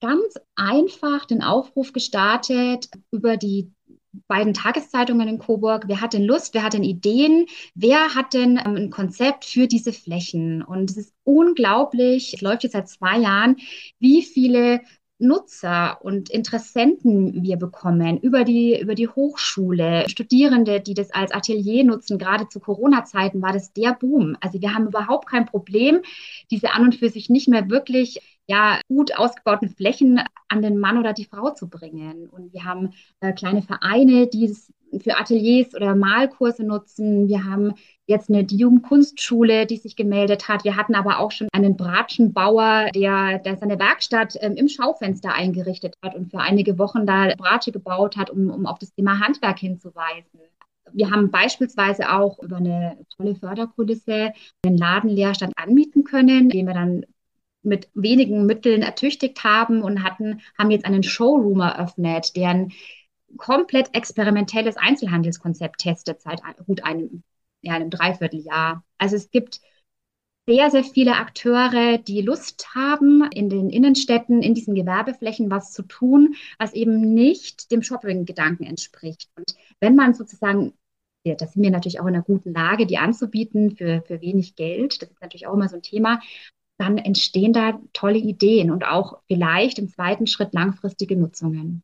ganz einfach den Aufruf gestartet über die beiden Tageszeitungen in Coburg. Wer hat denn Lust? Wer hat denn Ideen? Wer hat denn ähm, ein Konzept für diese Flächen? Und es ist unglaublich, es läuft jetzt seit zwei Jahren, wie viele Nutzer und Interessenten wir bekommen über die, über die Hochschule, Studierende, die das als Atelier nutzen. Gerade zu Corona-Zeiten war das der Boom. Also wir haben überhaupt kein Problem, diese an und für sich nicht mehr wirklich ja, gut ausgebauten Flächen an den Mann oder die Frau zu bringen. Und wir haben äh, kleine Vereine, die es für Ateliers oder Malkurse nutzen. Wir haben jetzt eine die Jugendkunstschule, die sich gemeldet hat. Wir hatten aber auch schon einen Bratschenbauer, der, der seine Werkstatt ähm, im Schaufenster eingerichtet hat und für einige Wochen da Bratsche gebaut hat, um, um auf das Thema Handwerk hinzuweisen. Wir haben beispielsweise auch über eine tolle Förderkulisse einen Ladenleerstand anmieten können, den wir dann mit wenigen Mitteln ertüchtigt haben und hatten, haben jetzt einen Showroom eröffnet, der ein komplett experimentelles Einzelhandelskonzept testet seit gut einem, ja, einem Dreivierteljahr. Also es gibt sehr, sehr viele Akteure, die Lust haben, in den Innenstädten, in diesen Gewerbeflächen was zu tun, was eben nicht dem Shopping-Gedanken entspricht. Und wenn man sozusagen ja, da sind wir natürlich auch in einer guten Lage, die anzubieten für, für wenig Geld. Das ist natürlich auch immer so ein Thema dann entstehen da tolle Ideen und auch vielleicht im zweiten Schritt langfristige Nutzungen.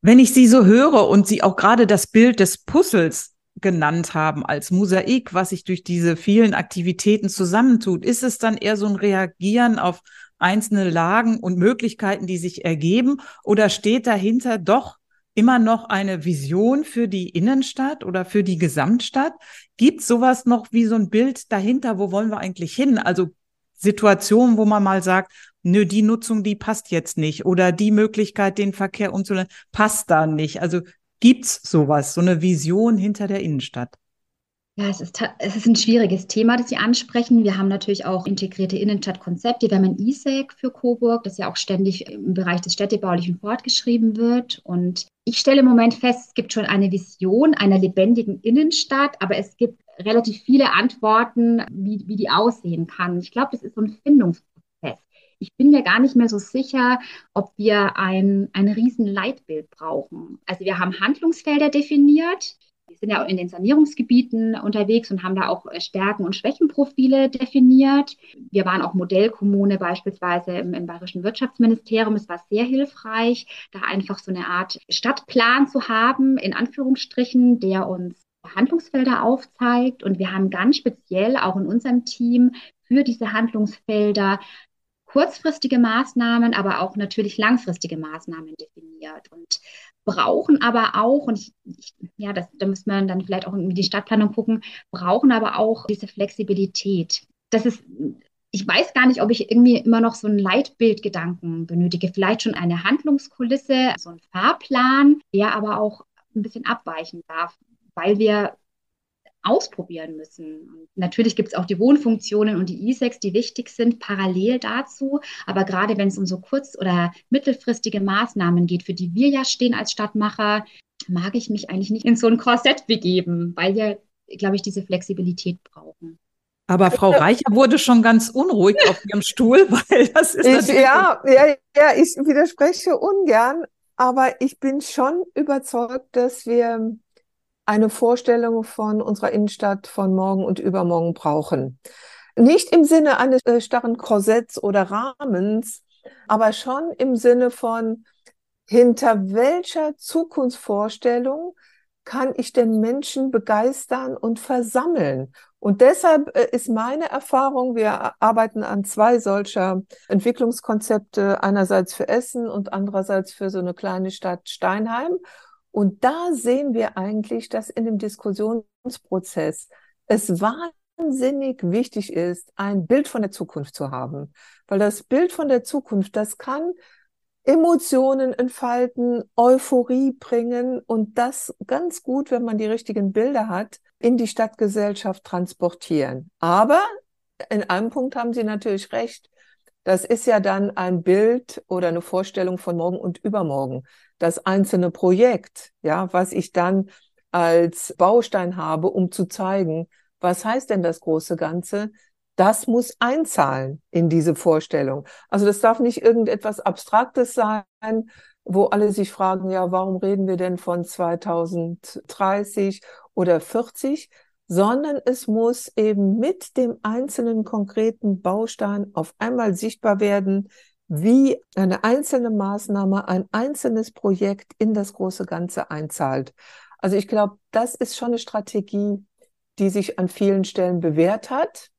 Wenn ich Sie so höre und Sie auch gerade das Bild des Puzzles genannt haben als Mosaik, was sich durch diese vielen Aktivitäten zusammentut, ist es dann eher so ein Reagieren auf einzelne Lagen und Möglichkeiten, die sich ergeben? Oder steht dahinter doch immer noch eine Vision für die Innenstadt oder für die Gesamtstadt? Gibt sowas noch wie so ein Bild dahinter? Wo wollen wir eigentlich hin? Also Situationen, wo man mal sagt, nö, die Nutzung, die passt jetzt nicht oder die Möglichkeit, den Verkehr umzuleiten, passt da nicht. Also gibt's sowas, so eine Vision hinter der Innenstadt? Ja, es ist, es ist ein schwieriges Thema, das Sie ansprechen. Wir haben natürlich auch integrierte Innenstadtkonzepte. Wir haben ein ISEC für Coburg, das ja auch ständig im Bereich des Städtebaulichen fortgeschrieben wird. Und ich stelle im Moment fest, es gibt schon eine Vision einer lebendigen Innenstadt, aber es gibt relativ viele Antworten, wie, wie die aussehen kann. Ich glaube, das ist so ein Findungsprozess. Ich bin mir gar nicht mehr so sicher, ob wir ein, ein riesen Leitbild brauchen. Also wir haben Handlungsfelder definiert. Wir sind ja auch in den Sanierungsgebieten unterwegs und haben da auch äh, Stärken- und Schwächenprofile definiert. Wir waren auch Modellkommune beispielsweise im, im Bayerischen Wirtschaftsministerium. Es war sehr hilfreich, da einfach so eine Art Stadtplan zu haben, in Anführungsstrichen, der uns Handlungsfelder aufzeigt. Und wir haben ganz speziell auch in unserem Team für diese Handlungsfelder kurzfristige Maßnahmen, aber auch natürlich langfristige Maßnahmen definiert und brauchen aber auch, und ich, ich, ja, das, da muss man dann vielleicht auch in die Stadtplanung gucken, brauchen aber auch diese Flexibilität. Das ist, ich weiß gar nicht, ob ich irgendwie immer noch so einen Leitbildgedanken benötige, vielleicht schon eine Handlungskulisse, so einen Fahrplan, der aber auch ein bisschen abweichen darf, weil wir ausprobieren müssen. Und natürlich gibt es auch die Wohnfunktionen und die E-Sex, die wichtig sind, parallel dazu. Aber gerade wenn es um so kurz- oder mittelfristige Maßnahmen geht, für die wir ja stehen als Stadtmacher, mag ich mich eigentlich nicht in so ein Korsett begeben, weil wir, glaube ich, diese Flexibilität brauchen. Aber Frau Reicher wurde schon ganz unruhig auf ihrem Stuhl, weil das ist ich, ja, ja, ja, ich widerspreche ungern, aber ich bin schon überzeugt, dass wir eine Vorstellung von unserer Innenstadt von morgen und übermorgen brauchen. Nicht im Sinne eines äh, starren Korsetts oder Rahmens, aber schon im Sinne von, hinter welcher Zukunftsvorstellung kann ich den Menschen begeistern und versammeln? Und deshalb äh, ist meine Erfahrung, wir arbeiten an zwei solcher Entwicklungskonzepte, einerseits für Essen und andererseits für so eine kleine Stadt Steinheim. Und da sehen wir eigentlich, dass in dem Diskussionsprozess es wahnsinnig wichtig ist, ein Bild von der Zukunft zu haben. Weil das Bild von der Zukunft, das kann Emotionen entfalten, Euphorie bringen und das ganz gut, wenn man die richtigen Bilder hat, in die Stadtgesellschaft transportieren. Aber in einem Punkt haben Sie natürlich recht. Das ist ja dann ein Bild oder eine Vorstellung von morgen und übermorgen. Das einzelne Projekt, ja, was ich dann als Baustein habe, um zu zeigen, was heißt denn das große Ganze? Das muss einzahlen in diese Vorstellung. Also das darf nicht irgendetwas Abstraktes sein, wo alle sich fragen, ja, warum reden wir denn von 2030 oder 40, sondern es muss eben mit dem einzelnen konkreten Baustein auf einmal sichtbar werden, wie eine einzelne Maßnahme, ein einzelnes Projekt in das große Ganze einzahlt. Also ich glaube, das ist schon eine Strategie, die sich an vielen Stellen bewährt hat.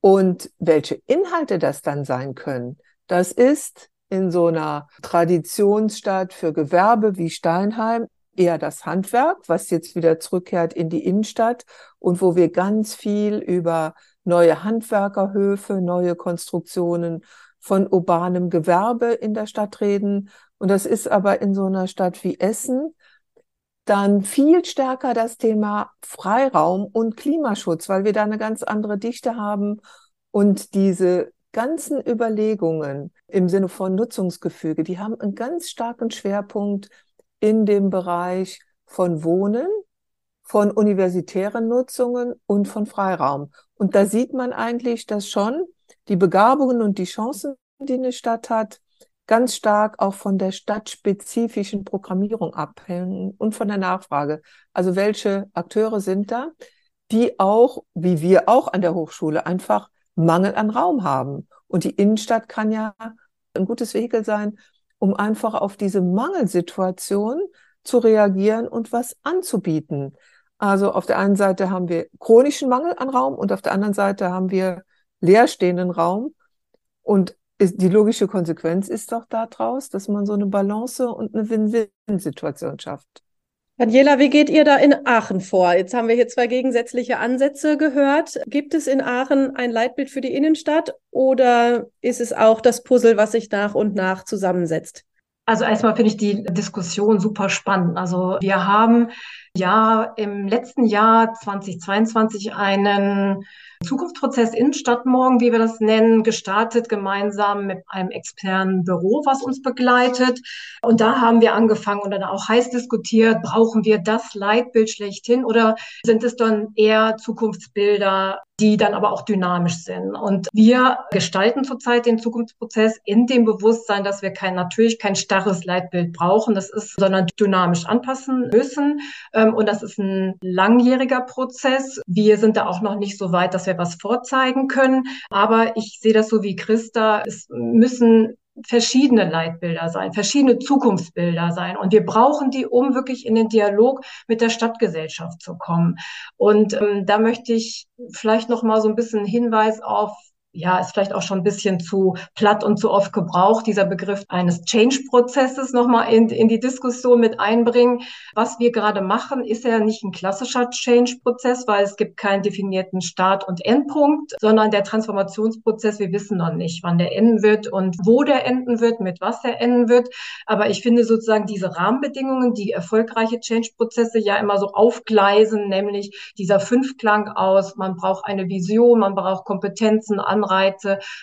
Und welche Inhalte das dann sein können, das ist in so einer Traditionsstadt für Gewerbe wie Steinheim eher das Handwerk, was jetzt wieder zurückkehrt in die Innenstadt und wo wir ganz viel über neue Handwerkerhöfe, neue Konstruktionen von urbanem Gewerbe in der Stadt reden. Und das ist aber in so einer Stadt wie Essen dann viel stärker das Thema Freiraum und Klimaschutz, weil wir da eine ganz andere Dichte haben und diese ganzen Überlegungen im Sinne von Nutzungsgefüge, die haben einen ganz starken Schwerpunkt in dem Bereich von Wohnen, von universitären Nutzungen und von Freiraum. Und da sieht man eigentlich, dass schon die Begabungen und die Chancen, die eine Stadt hat, ganz stark auch von der stadtspezifischen Programmierung abhängen und von der Nachfrage. Also welche Akteure sind da, die auch, wie wir auch an der Hochschule, einfach Mangel an Raum haben Und die Innenstadt kann ja ein gutes Vehikel sein, um einfach auf diese Mangelsituation zu reagieren und was anzubieten. Also auf der einen Seite haben wir chronischen Mangel an Raum und auf der anderen Seite haben wir leerstehenden Raum. Und die logische Konsequenz ist doch daraus, dass man so eine Balance und eine Win-Win-Situation schafft. Daniela, wie geht ihr da in Aachen vor? Jetzt haben wir hier zwei gegensätzliche Ansätze gehört. Gibt es in Aachen ein Leitbild für die Innenstadt oder ist es auch das Puzzle, was sich nach und nach zusammensetzt? Also erstmal finde ich die Diskussion super spannend. Also wir haben ja im letzten Jahr 2022 einen Zukunftsprozess Innenstadtmorgen, wie wir das nennen, gestartet gemeinsam mit einem externen Büro, was uns begleitet. Und da haben wir angefangen und dann auch heiß diskutiert, brauchen wir das Leitbild schlechthin oder sind es dann eher Zukunftsbilder, die dann aber auch dynamisch sind. Und wir gestalten zurzeit den Zukunftsprozess in dem Bewusstsein, dass wir kein, natürlich kein starres Leitbild brauchen, das ist, sondern dynamisch anpassen müssen. Ähm, und das ist ein langjähriger Prozess. Wir sind da auch noch nicht so weit, dass wir was vorzeigen können. Aber ich sehe das so wie Christa. Es müssen verschiedene Leitbilder sein, verschiedene Zukunftsbilder sein. Und wir brauchen die, um wirklich in den Dialog mit der Stadtgesellschaft zu kommen. Und ähm, da möchte ich vielleicht noch mal so ein bisschen Hinweis auf ja, ist vielleicht auch schon ein bisschen zu platt und zu oft gebraucht, dieser Begriff eines Change-Prozesses nochmal in, in die Diskussion mit einbringen. Was wir gerade machen, ist ja nicht ein klassischer Change-Prozess, weil es gibt keinen definierten Start- und Endpunkt, sondern der Transformationsprozess, wir wissen noch nicht, wann der enden wird und wo der enden wird, mit was der enden wird. Aber ich finde sozusagen diese Rahmenbedingungen, die erfolgreiche Change-Prozesse ja immer so aufgleisen, nämlich dieser Fünfklang aus, man braucht eine Vision, man braucht Kompetenzen, Anreize,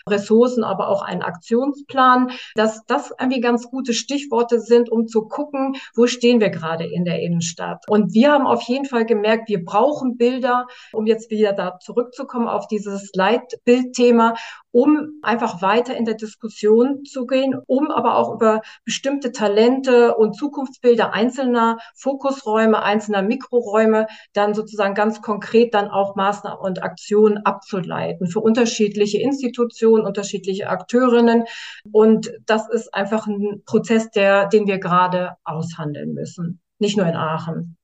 Ressourcen, aber auch einen Aktionsplan, dass das irgendwie ganz gute Stichworte sind, um zu gucken, wo stehen wir gerade in der Innenstadt. Und wir haben auf jeden Fall gemerkt, wir brauchen Bilder, um jetzt wieder da zurückzukommen auf dieses Leitbildthema, um einfach weiter in der Diskussion zu gehen, um aber auch über bestimmte Talente und Zukunftsbilder einzelner Fokusräume, einzelner Mikroräume dann sozusagen ganz konkret dann auch Maßnahmen und Aktionen abzuleiten für unterschiedliche Institutionen, unterschiedliche Akteurinnen. Und das ist einfach ein Prozess, der, den wir gerade aushandeln müssen. Nicht nur in Aachen.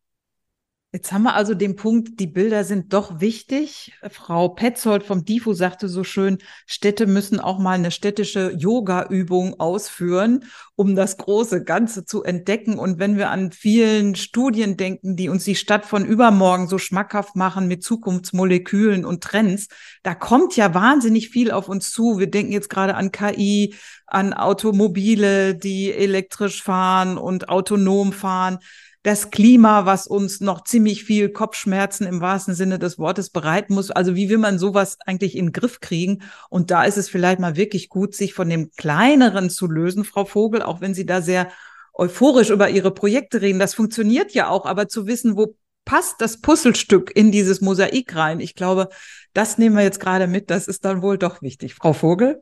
Jetzt haben wir also den Punkt, die Bilder sind doch wichtig. Frau Petzold vom DIFO sagte so schön, Städte müssen auch mal eine städtische Yoga-Übung ausführen, um das große Ganze zu entdecken. Und wenn wir an vielen Studien denken, die uns die Stadt von übermorgen so schmackhaft machen mit Zukunftsmolekülen und Trends, da kommt ja wahnsinnig viel auf uns zu. Wir denken jetzt gerade an KI, an Automobile, die elektrisch fahren und autonom fahren das Klima, was uns noch ziemlich viel Kopfschmerzen im wahrsten Sinne des Wortes bereiten muss. Also wie will man sowas eigentlich in den Griff kriegen? Und da ist es vielleicht mal wirklich gut, sich von dem Kleineren zu lösen, Frau Vogel, auch wenn Sie da sehr euphorisch über Ihre Projekte reden. Das funktioniert ja auch, aber zu wissen, wo passt das Puzzlestück in dieses Mosaik rein? Ich glaube, das nehmen wir jetzt gerade mit. Das ist dann wohl doch wichtig. Frau Vogel?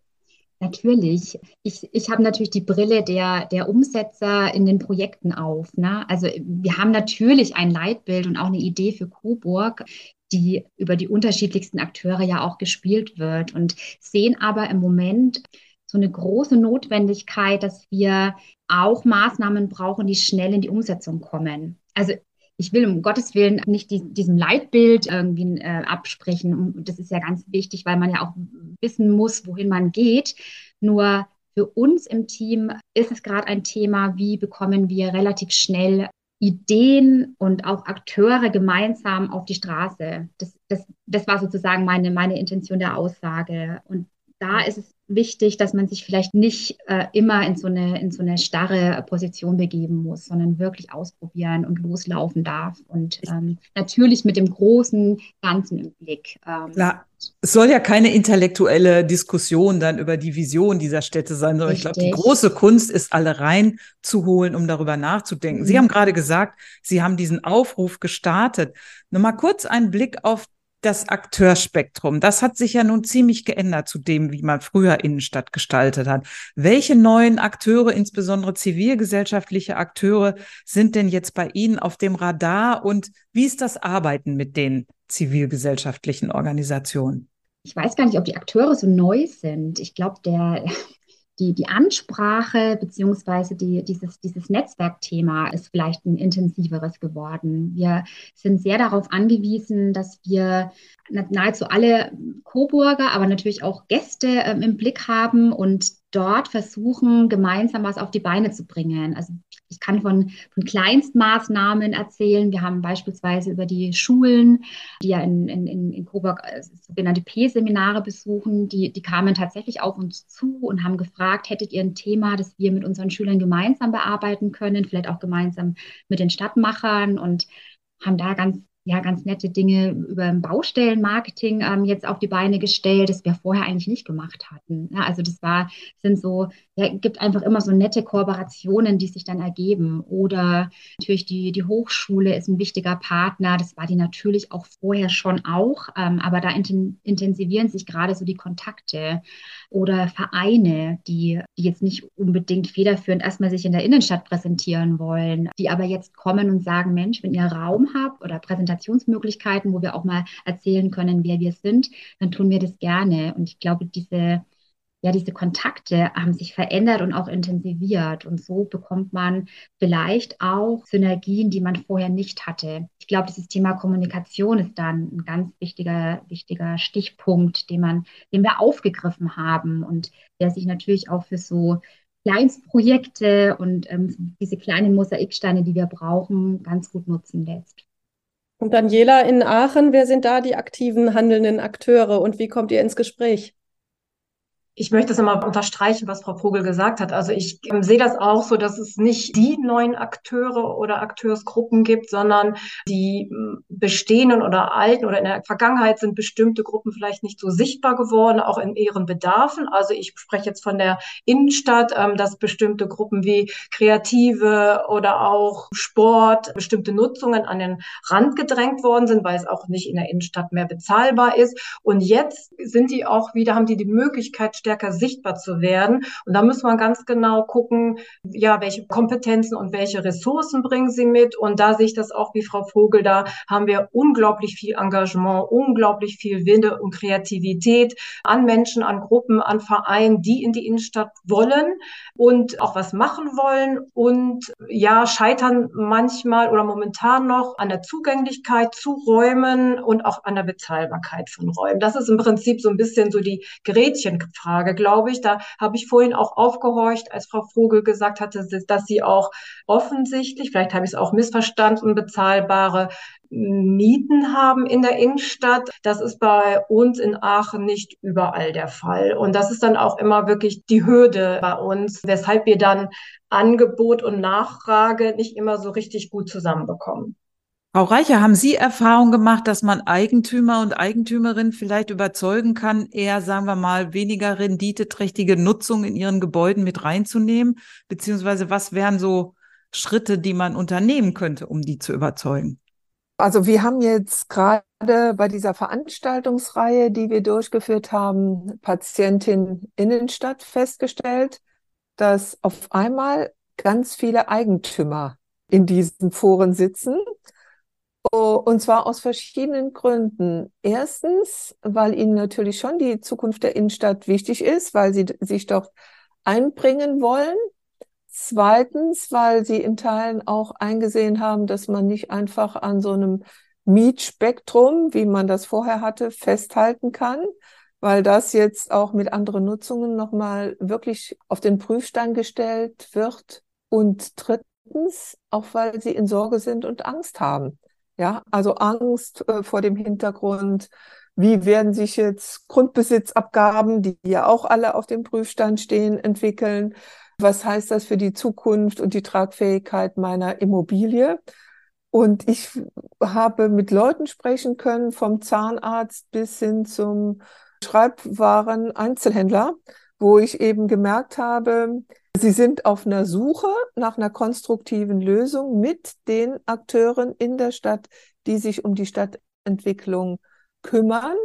Natürlich. Ich, ich habe natürlich die Brille der, der Umsetzer in den Projekten auf. Ne? Also wir haben natürlich ein Leitbild und auch eine Idee für Coburg, die über die unterschiedlichsten Akteure ja auch gespielt wird und sehen aber im Moment so eine große Notwendigkeit, dass wir auch Maßnahmen brauchen, die schnell in die Umsetzung kommen. Also ich will um Gottes Willen nicht die, diesem Leitbild irgendwie äh, absprechen. Und das ist ja ganz wichtig, weil man ja auch wissen muss, wohin man geht. Nur für uns im Team ist es gerade ein Thema, wie bekommen wir relativ schnell Ideen und auch Akteure gemeinsam auf die Straße. Das, das, das war sozusagen meine, meine Intention der Aussage. Und da ist es wichtig, dass man sich vielleicht nicht äh, immer in so, eine, in so eine starre Position begeben muss, sondern wirklich ausprobieren und loslaufen darf. Und ähm, natürlich mit dem großen Ganzen im Blick. Ähm, Klar. Es soll ja keine intellektuelle Diskussion dann über die Vision dieser Städte sein, sondern Richtig. ich glaube, die große Kunst ist, alle reinzuholen, um darüber nachzudenken. Mhm. Sie haben gerade gesagt, Sie haben diesen Aufruf gestartet. Nur mal kurz einen Blick auf das Akteurspektrum, das hat sich ja nun ziemlich geändert zu dem, wie man früher Innenstadt gestaltet hat. Welche neuen Akteure, insbesondere zivilgesellschaftliche Akteure, sind denn jetzt bei Ihnen auf dem Radar und wie ist das Arbeiten mit den zivilgesellschaftlichen Organisationen? ich weiß gar nicht, ob die Akteure so neu sind. Ich glaube, der, die, die Ansprache beziehungsweise die, dieses, dieses Netzwerkthema ist vielleicht ein intensiveres geworden. Wir sind sehr darauf angewiesen, dass wir nahezu alle Coburger, aber natürlich auch Gäste ähm, im Blick haben und dort versuchen, gemeinsam was auf die Beine zu bringen. Also ich kann von, von Kleinstmaßnahmen erzählen. Wir haben beispielsweise über die Schulen, die ja in, in, in Coburg äh, sogenannte P-Seminare besuchen, die, die kamen tatsächlich auf uns zu und haben gefragt, hättet ihr ein Thema, das wir mit unseren Schülern gemeinsam bearbeiten können, vielleicht auch gemeinsam mit den Stadtmachern und haben da ganz ja, ganz nette Dinge über Baustellenmarketing ähm, jetzt auf die Beine gestellt, das wir vorher eigentlich nicht gemacht hatten. Ja, also das war, sind so, ja, gibt einfach immer so nette Kooperationen, die sich dann ergeben. Oder natürlich die, die Hochschule ist ein wichtiger Partner. Das war die natürlich auch vorher schon auch, ähm, aber da intensivieren sich gerade so die Kontakte oder Vereine, die, die jetzt nicht unbedingt federführend erstmal sich in der Innenstadt präsentieren wollen, die aber jetzt kommen und sagen, Mensch, wenn ihr Raum habt oder Präsentationsmöglichkeiten, wo wir auch mal erzählen können, wer wir sind, dann tun wir das gerne. Und ich glaube, diese ja, diese Kontakte haben sich verändert und auch intensiviert. Und so bekommt man vielleicht auch Synergien, die man vorher nicht hatte. Ich glaube, dieses Thema Kommunikation ist dann ein ganz wichtiger, wichtiger Stichpunkt, den man, den wir aufgegriffen haben und der sich natürlich auch für so Kleinstprojekte und ähm, diese kleinen Mosaiksteine, die wir brauchen, ganz gut nutzen lässt. Und Daniela in Aachen, wer sind da die aktiven handelnden Akteure und wie kommt ihr ins Gespräch? Ich möchte es nochmal unterstreichen, was Frau Vogel gesagt hat. Also ich ähm, sehe das auch so, dass es nicht die neuen Akteure oder Akteursgruppen gibt, sondern die ähm, bestehenden oder alten oder in der Vergangenheit sind bestimmte Gruppen vielleicht nicht so sichtbar geworden, auch in ihren Bedarfen. Also ich spreche jetzt von der Innenstadt, ähm, dass bestimmte Gruppen wie Kreative oder auch Sport, bestimmte Nutzungen an den Rand gedrängt worden sind, weil es auch nicht in der Innenstadt mehr bezahlbar ist. Und jetzt sind die auch wieder, haben die die Möglichkeit, stärker sichtbar zu werden. Und da muss man ganz genau gucken, ja, welche Kompetenzen und welche Ressourcen bringen sie mit. Und da sehe ich das auch wie Frau Vogel, da haben wir unglaublich viel Engagement, unglaublich viel Wille und Kreativität an Menschen, an Gruppen, an Vereinen, die in die Innenstadt wollen und auch was machen wollen und ja, scheitern manchmal oder momentan noch an der Zugänglichkeit zu Räumen und auch an der Bezahlbarkeit von Räumen. Das ist im Prinzip so ein bisschen so die Gretchenfrage Frage, glaube ich. Da habe ich vorhin auch aufgehorcht, als Frau Vogel gesagt hatte, dass sie auch offensichtlich, vielleicht habe ich es auch missverstanden, bezahlbare Mieten haben in der Innenstadt. Das ist bei uns in Aachen nicht überall der Fall. Und das ist dann auch immer wirklich die Hürde bei uns, weshalb wir dann Angebot und Nachfrage nicht immer so richtig gut zusammenbekommen. Frau Reicher, haben Sie Erfahrung gemacht, dass man Eigentümer und Eigentümerinnen vielleicht überzeugen kann, eher, sagen wir mal, weniger renditeträchtige Nutzung in ihren Gebäuden mit reinzunehmen? Beziehungsweise was wären so Schritte, die man unternehmen könnte, um die zu überzeugen? Also wir haben jetzt gerade bei dieser Veranstaltungsreihe, die wir durchgeführt haben, Patientin Innenstadt festgestellt, dass auf einmal ganz viele Eigentümer in diesen Foren sitzen Oh, und zwar aus verschiedenen Gründen. Erstens, weil ihnen natürlich schon die Zukunft der Innenstadt wichtig ist, weil sie sich dort einbringen wollen. Zweitens, weil sie in Teilen auch eingesehen haben, dass man nicht einfach an so einem Mietspektrum, wie man das vorher hatte, festhalten kann, weil das jetzt auch mit anderen Nutzungen nochmal wirklich auf den Prüfstein gestellt wird. Und drittens, auch weil sie in Sorge sind und Angst haben. Ja, also Angst äh, vor dem Hintergrund, wie werden sich jetzt Grundbesitzabgaben, die ja auch alle auf dem Prüfstand stehen, entwickeln? Was heißt das für die Zukunft und die Tragfähigkeit meiner Immobilie? Und ich habe mit Leuten sprechen können, vom Zahnarzt bis hin zum Schreibwaren-Einzelhändler, wo ich eben gemerkt habe, Sie sind auf einer Suche nach einer konstruktiven Lösung mit den Akteuren in der Stadt, die sich um die Stadtentwicklung kümmern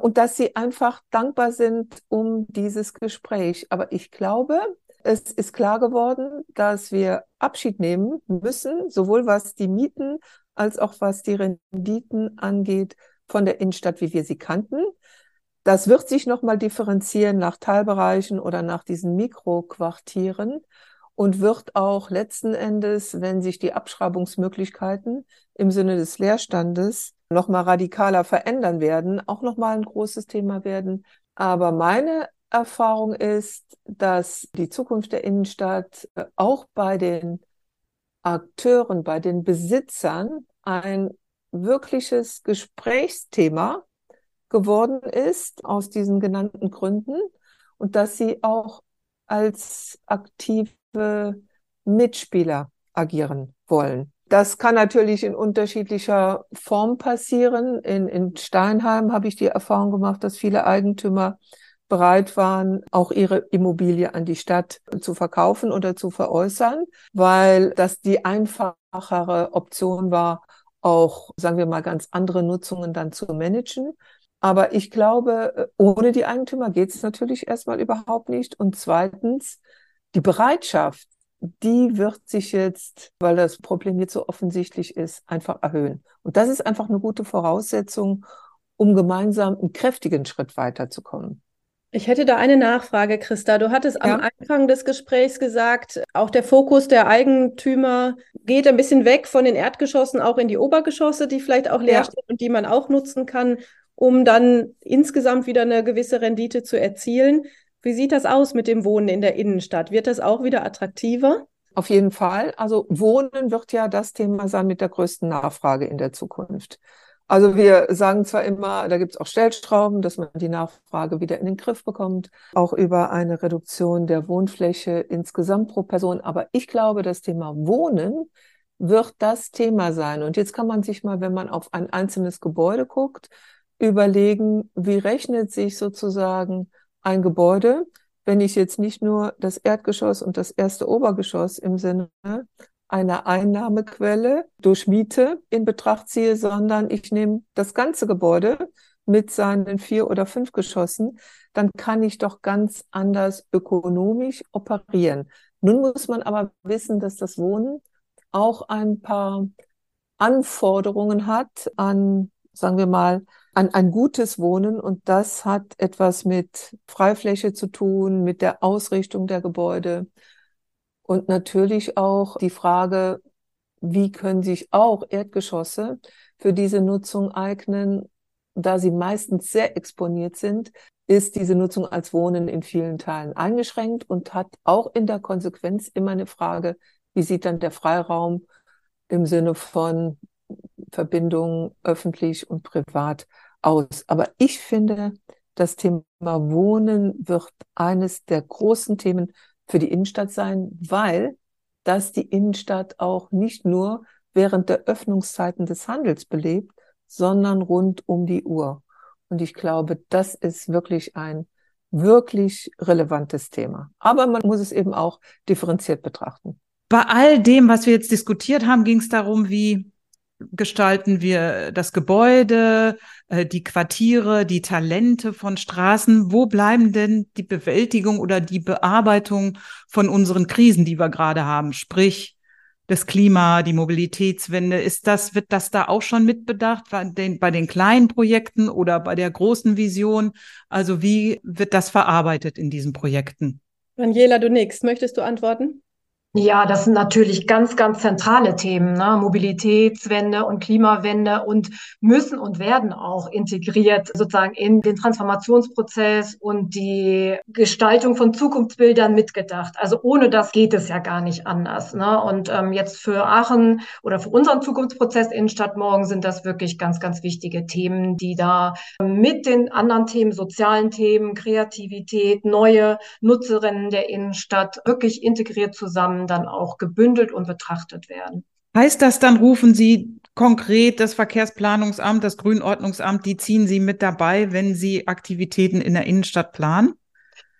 und dass sie einfach dankbar sind um dieses Gespräch. Aber ich glaube, es ist klar geworden, dass wir Abschied nehmen müssen, sowohl was die Mieten als auch was die Renditen angeht von der Innenstadt, wie wir sie kannten. Das wird sich nochmal differenzieren nach Teilbereichen oder nach diesen Mikroquartieren und wird auch letzten Endes, wenn sich die Abschreibungsmöglichkeiten im Sinne des Leerstandes nochmal radikaler verändern werden, auch nochmal ein großes Thema werden. Aber meine Erfahrung ist, dass die Zukunft der Innenstadt auch bei den Akteuren, bei den Besitzern ein wirkliches Gesprächsthema geworden ist aus diesen genannten Gründen und dass sie auch als aktive Mitspieler agieren wollen. Das kann natürlich in unterschiedlicher Form passieren. In, in Steinheim habe ich die Erfahrung gemacht, dass viele Eigentümer bereit waren, auch ihre Immobilie an die Stadt zu verkaufen oder zu veräußern, weil das die einfachere Option war, auch, sagen wir mal, ganz andere Nutzungen dann zu managen. Aber ich glaube, ohne die Eigentümer geht es natürlich erstmal überhaupt nicht. Und zweitens, die Bereitschaft, die wird sich jetzt, weil das Problem jetzt so offensichtlich ist, einfach erhöhen. Und das ist einfach eine gute Voraussetzung, um gemeinsam einen kräftigen Schritt weiterzukommen. Ich hätte da eine Nachfrage, Christa. Du hattest ja. am Anfang des Gesprächs gesagt, auch der Fokus der Eigentümer geht ein bisschen weg von den Erdgeschossen auch in die Obergeschosse, die vielleicht auch leer ja. stehen und die man auch nutzen kann, um dann insgesamt wieder eine gewisse Rendite zu erzielen. Wie sieht das aus mit dem Wohnen in der Innenstadt? Wird das auch wieder attraktiver? Auf jeden Fall. Also Wohnen wird ja das Thema sein mit der größten Nachfrage in der Zukunft. Also wir sagen zwar immer, da gibt es auch Stellstrauben, dass man die Nachfrage wieder in den Griff bekommt, auch über eine Reduktion der Wohnfläche insgesamt pro Person. Aber ich glaube, das Thema Wohnen wird das Thema sein. Und jetzt kann man sich mal, wenn man auf ein einzelnes Gebäude guckt, überlegen, wie rechnet sich sozusagen ein Gebäude, wenn ich jetzt nicht nur das Erdgeschoss und das erste Obergeschoss im Sinne einer Einnahmequelle durch Miete in Betracht ziehe, sondern ich nehme das ganze Gebäude mit seinen vier oder fünf Geschossen, dann kann ich doch ganz anders ökonomisch operieren. Nun muss man aber wissen, dass das Wohnen auch ein paar Anforderungen hat an, sagen wir mal, an ein gutes Wohnen. Und das hat etwas mit Freifläche zu tun, mit der Ausrichtung der Gebäude, und natürlich auch die Frage, wie können sich auch Erdgeschosse für diese Nutzung eignen, da sie meistens sehr exponiert sind, ist diese Nutzung als Wohnen in vielen Teilen eingeschränkt und hat auch in der Konsequenz immer eine Frage, wie sieht dann der Freiraum im Sinne von Verbindung öffentlich und privat aus. Aber ich finde, das Thema Wohnen wird eines der großen Themen für die Innenstadt sein, weil das die Innenstadt auch nicht nur während der Öffnungszeiten des Handels belebt, sondern rund um die Uhr. Und ich glaube, das ist wirklich ein wirklich relevantes Thema. Aber man muss es eben auch differenziert betrachten. Bei all dem, was wir jetzt diskutiert haben, ging es darum, wie gestalten wir das Gebäude, äh, die Quartiere, die Talente von Straßen? Wo bleiben denn die Bewältigung oder die Bearbeitung von unseren Krisen, die wir gerade haben? Sprich, das Klima, die Mobilitätswende, ist das, wird das da auch schon mitbedacht bei den, bei den kleinen Projekten oder bei der großen Vision? Also wie wird das verarbeitet in diesen Projekten? Daniela, du nix. Möchtest du antworten? Ja, das sind natürlich ganz, ganz zentrale Themen, ne? Mobilitätswende und Klimawende und müssen und werden auch integriert sozusagen in den Transformationsprozess und die Gestaltung von Zukunftsbildern mitgedacht. Also ohne das geht es ja gar nicht anders. Ne? Und ähm, jetzt für Aachen oder für unseren Zukunftsprozess in Stadtmorgen sind das wirklich ganz, ganz wichtige Themen, die da mit den anderen Themen, sozialen Themen, Kreativität, neue Nutzerinnen der Innenstadt wirklich integriert zusammen dann auch gebündelt und betrachtet werden. Heißt das dann, rufen Sie konkret das Verkehrsplanungsamt, das Grünordnungsamt, die ziehen Sie mit dabei, wenn Sie Aktivitäten in der Innenstadt planen?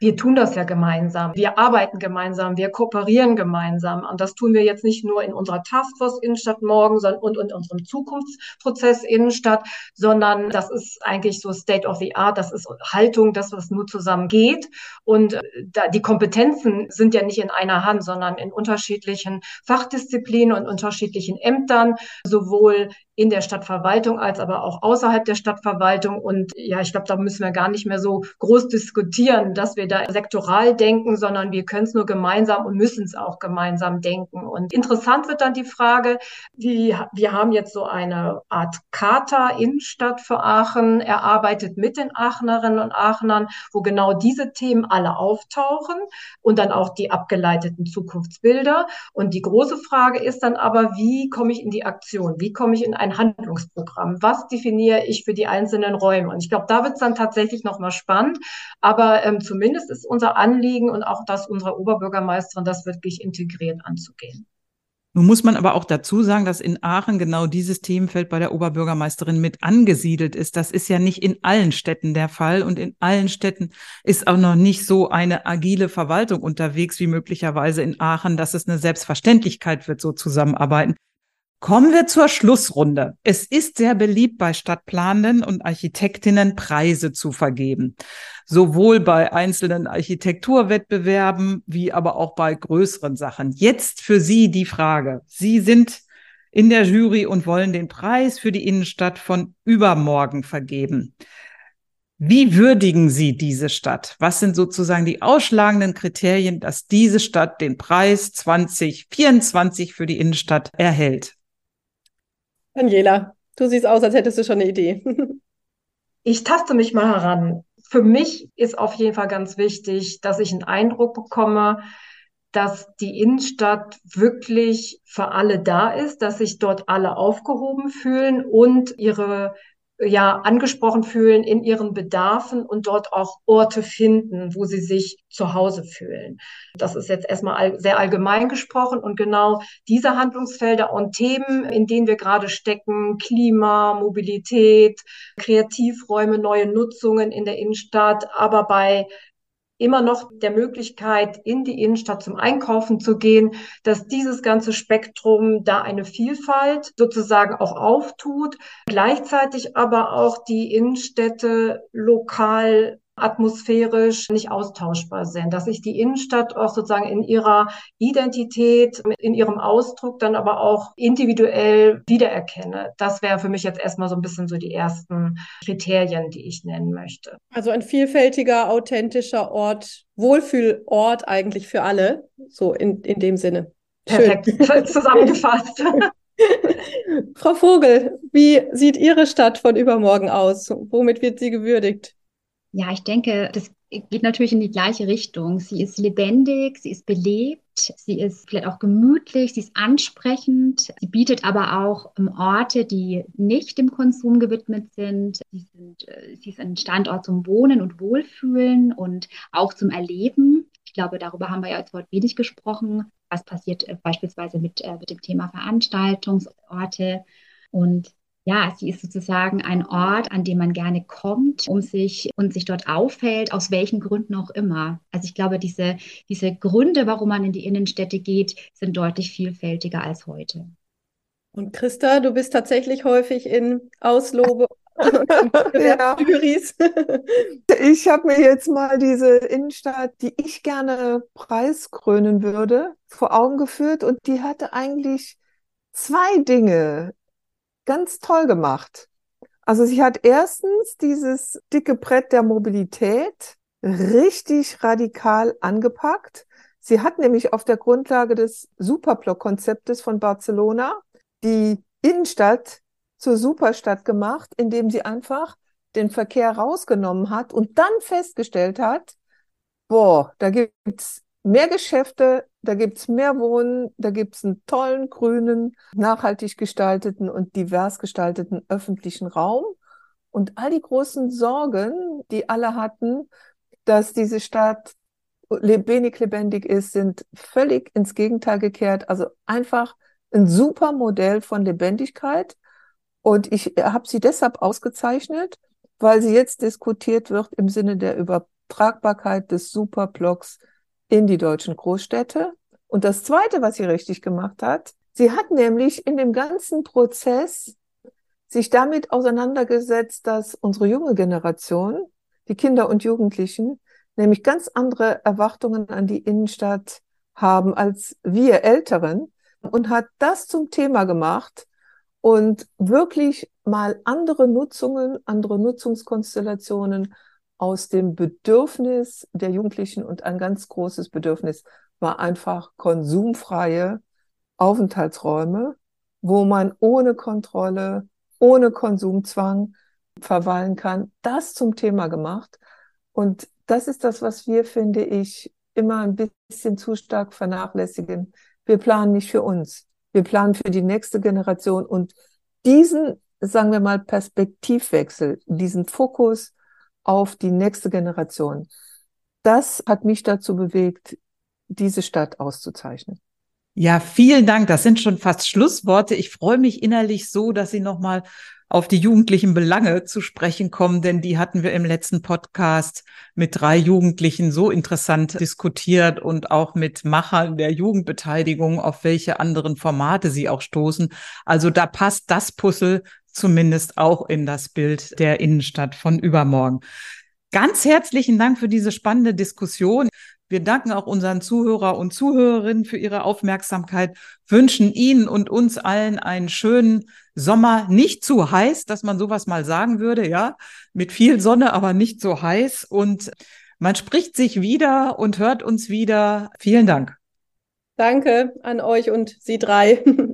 Wir tun das ja gemeinsam. Wir arbeiten gemeinsam, wir kooperieren gemeinsam. Und das tun wir jetzt nicht nur in unserer Taskforce Innenstadt morgen sondern, und in unserem Zukunftsprozess Innenstadt, sondern das ist eigentlich so State of the Art, das ist Haltung, das, was nur zusammen geht. Und äh, da, die Kompetenzen sind ja nicht in einer Hand, sondern in unterschiedlichen Fachdisziplinen und unterschiedlichen Ämtern, sowohl in der Stadtverwaltung als aber auch außerhalb der Stadtverwaltung. Und ja, ich glaube, da müssen wir gar nicht mehr so groß diskutieren, dass wir da sektoral denken, sondern wir können es nur gemeinsam und müssen es auch gemeinsam denken. Und interessant wird dann die Frage, wie, wir haben jetzt so eine Art Charta Innenstadt für Aachen erarbeitet mit den Aachenerinnen und Aachenern, wo genau diese Themen alle auftauchen und dann auch die abgeleiteten Zukunftsbilder. Und die große Frage ist dann aber, wie komme ich in die Aktion? Wie komme ich in ein Handlungsprogramm? Was definiere ich für die einzelnen Räume? Und ich glaube, da wird es dann tatsächlich nochmal spannend. Aber ähm, zumindest ist unser Anliegen und auch das unserer Oberbürgermeisterin, das wirklich integriert anzugehen. Nun muss man aber auch dazu sagen, dass in Aachen genau dieses Themenfeld bei der Oberbürgermeisterin mit angesiedelt ist. Das ist ja nicht in allen Städten der Fall und in allen Städten ist auch noch nicht so eine agile Verwaltung unterwegs wie möglicherweise in Aachen, dass es eine Selbstverständlichkeit wird, so zusammenarbeiten. Kommen wir zur Schlussrunde. Es ist sehr beliebt bei Stadtplanenden und Architektinnen Preise zu vergeben. Sowohl bei einzelnen Architekturwettbewerben wie aber auch bei größeren Sachen. Jetzt für Sie die Frage. Sie sind in der Jury und wollen den Preis für die Innenstadt von übermorgen vergeben. Wie würdigen Sie diese Stadt? Was sind sozusagen die ausschlagenden Kriterien, dass diese Stadt den Preis 2024 für die Innenstadt erhält? Daniela, du siehst aus, als hättest du schon eine Idee. ich taste mich mal heran. Für mich ist auf jeden Fall ganz wichtig, dass ich einen Eindruck bekomme, dass die Innenstadt wirklich für alle da ist, dass sich dort alle aufgehoben fühlen und ihre ja angesprochen fühlen in ihren Bedarfen und dort auch Orte finden, wo sie sich zu Hause fühlen. Das ist jetzt erstmal sehr allgemein gesprochen und genau diese Handlungsfelder und Themen, in denen wir gerade stecken, Klima, Mobilität, Kreativräume, neue Nutzungen in der Innenstadt, aber bei immer noch der Möglichkeit, in die Innenstadt zum Einkaufen zu gehen, dass dieses ganze Spektrum da eine Vielfalt sozusagen auch auftut, gleichzeitig aber auch die Innenstädte lokal atmosphärisch nicht austauschbar sind, dass ich die Innenstadt auch sozusagen in ihrer Identität, in ihrem Ausdruck dann aber auch individuell wiedererkenne. Das wäre für mich jetzt erstmal so ein bisschen so die ersten Kriterien, die ich nennen möchte. Also ein vielfältiger, authentischer Ort, Wohlfühlort eigentlich für alle, so in, in dem Sinne. Perfekt, zusammengefasst. Frau Vogel, wie sieht Ihre Stadt von übermorgen aus? Womit wird sie gewürdigt? Ja, ich denke, das geht natürlich in die gleiche Richtung. Sie ist lebendig, sie ist belebt, sie ist vielleicht auch gemütlich, sie ist ansprechend. Sie bietet aber auch Orte, die nicht dem Konsum gewidmet sind. Sie, sind, äh, sie ist ein Standort zum Wohnen und Wohlfühlen und auch zum Erleben. Ich glaube, darüber haben wir ja jetzt heute wenig gesprochen. Was passiert äh, beispielsweise mit, äh, mit dem Thema Veranstaltungsorte? Und ja, sie ist sozusagen ein Ort, an dem man gerne kommt, um sich und sich dort aufhält, aus welchen Gründen auch immer. Also ich glaube, diese, diese Gründe, warum man in die Innenstädte geht, sind deutlich vielfältiger als heute. Und Christa, du bist tatsächlich häufig in Auslobe ja. Ich habe mir jetzt mal diese Innenstadt, die ich gerne preiskrönen würde, vor Augen geführt und die hatte eigentlich zwei Dinge ganz toll gemacht. Also sie hat erstens dieses dicke Brett der Mobilität richtig radikal angepackt. Sie hat nämlich auf der Grundlage des Superblock-Konzeptes von Barcelona die Innenstadt zur Superstadt gemacht, indem sie einfach den Verkehr rausgenommen hat und dann festgestellt hat, boah, da gibt's mehr Geschäfte, da gibt's mehr Wohnen, da gibt's einen tollen, grünen, nachhaltig gestalteten und divers gestalteten öffentlichen Raum. Und all die großen Sorgen, die alle hatten, dass diese Stadt wenig lebendig ist, sind völlig ins Gegenteil gekehrt. Also einfach ein super Modell von Lebendigkeit. Und ich habe sie deshalb ausgezeichnet, weil sie jetzt diskutiert wird im Sinne der Übertragbarkeit des Superblocks in die deutschen Großstädte. Und das Zweite, was sie richtig gemacht hat, sie hat nämlich in dem ganzen Prozess sich damit auseinandergesetzt, dass unsere junge Generation, die Kinder und Jugendlichen, nämlich ganz andere Erwartungen an die Innenstadt haben als wir Älteren und hat das zum Thema gemacht und wirklich mal andere Nutzungen, andere Nutzungskonstellationen aus dem Bedürfnis der Jugendlichen und ein ganz großes Bedürfnis war einfach konsumfreie Aufenthaltsräume, wo man ohne Kontrolle, ohne Konsumzwang verweilen kann. Das zum Thema gemacht. Und das ist das, was wir, finde ich, immer ein bisschen zu stark vernachlässigen. Wir planen nicht für uns. Wir planen für die nächste Generation und diesen, sagen wir mal, Perspektivwechsel, diesen Fokus auf die nächste Generation, das hat mich dazu bewegt, diese Stadt auszuzeichnen. Ja, vielen Dank. Das sind schon fast Schlussworte. Ich freue mich innerlich so, dass Sie nochmal auf die jugendlichen Belange zu sprechen kommen, denn die hatten wir im letzten Podcast mit drei Jugendlichen so interessant diskutiert und auch mit Machern der Jugendbeteiligung, auf welche anderen Formate sie auch stoßen. Also da passt das Puzzle zumindest auch in das Bild der Innenstadt von übermorgen. Ganz herzlichen Dank für diese spannende Diskussion. Wir danken auch unseren Zuhörer und Zuhörerinnen für ihre Aufmerksamkeit, wünschen Ihnen und uns allen einen schönen Sommer, nicht zu heiß, dass man sowas mal sagen würde, ja, mit viel Sonne, aber nicht so heiß. Und man spricht sich wieder und hört uns wieder. Vielen Dank. Danke an euch und Sie drei.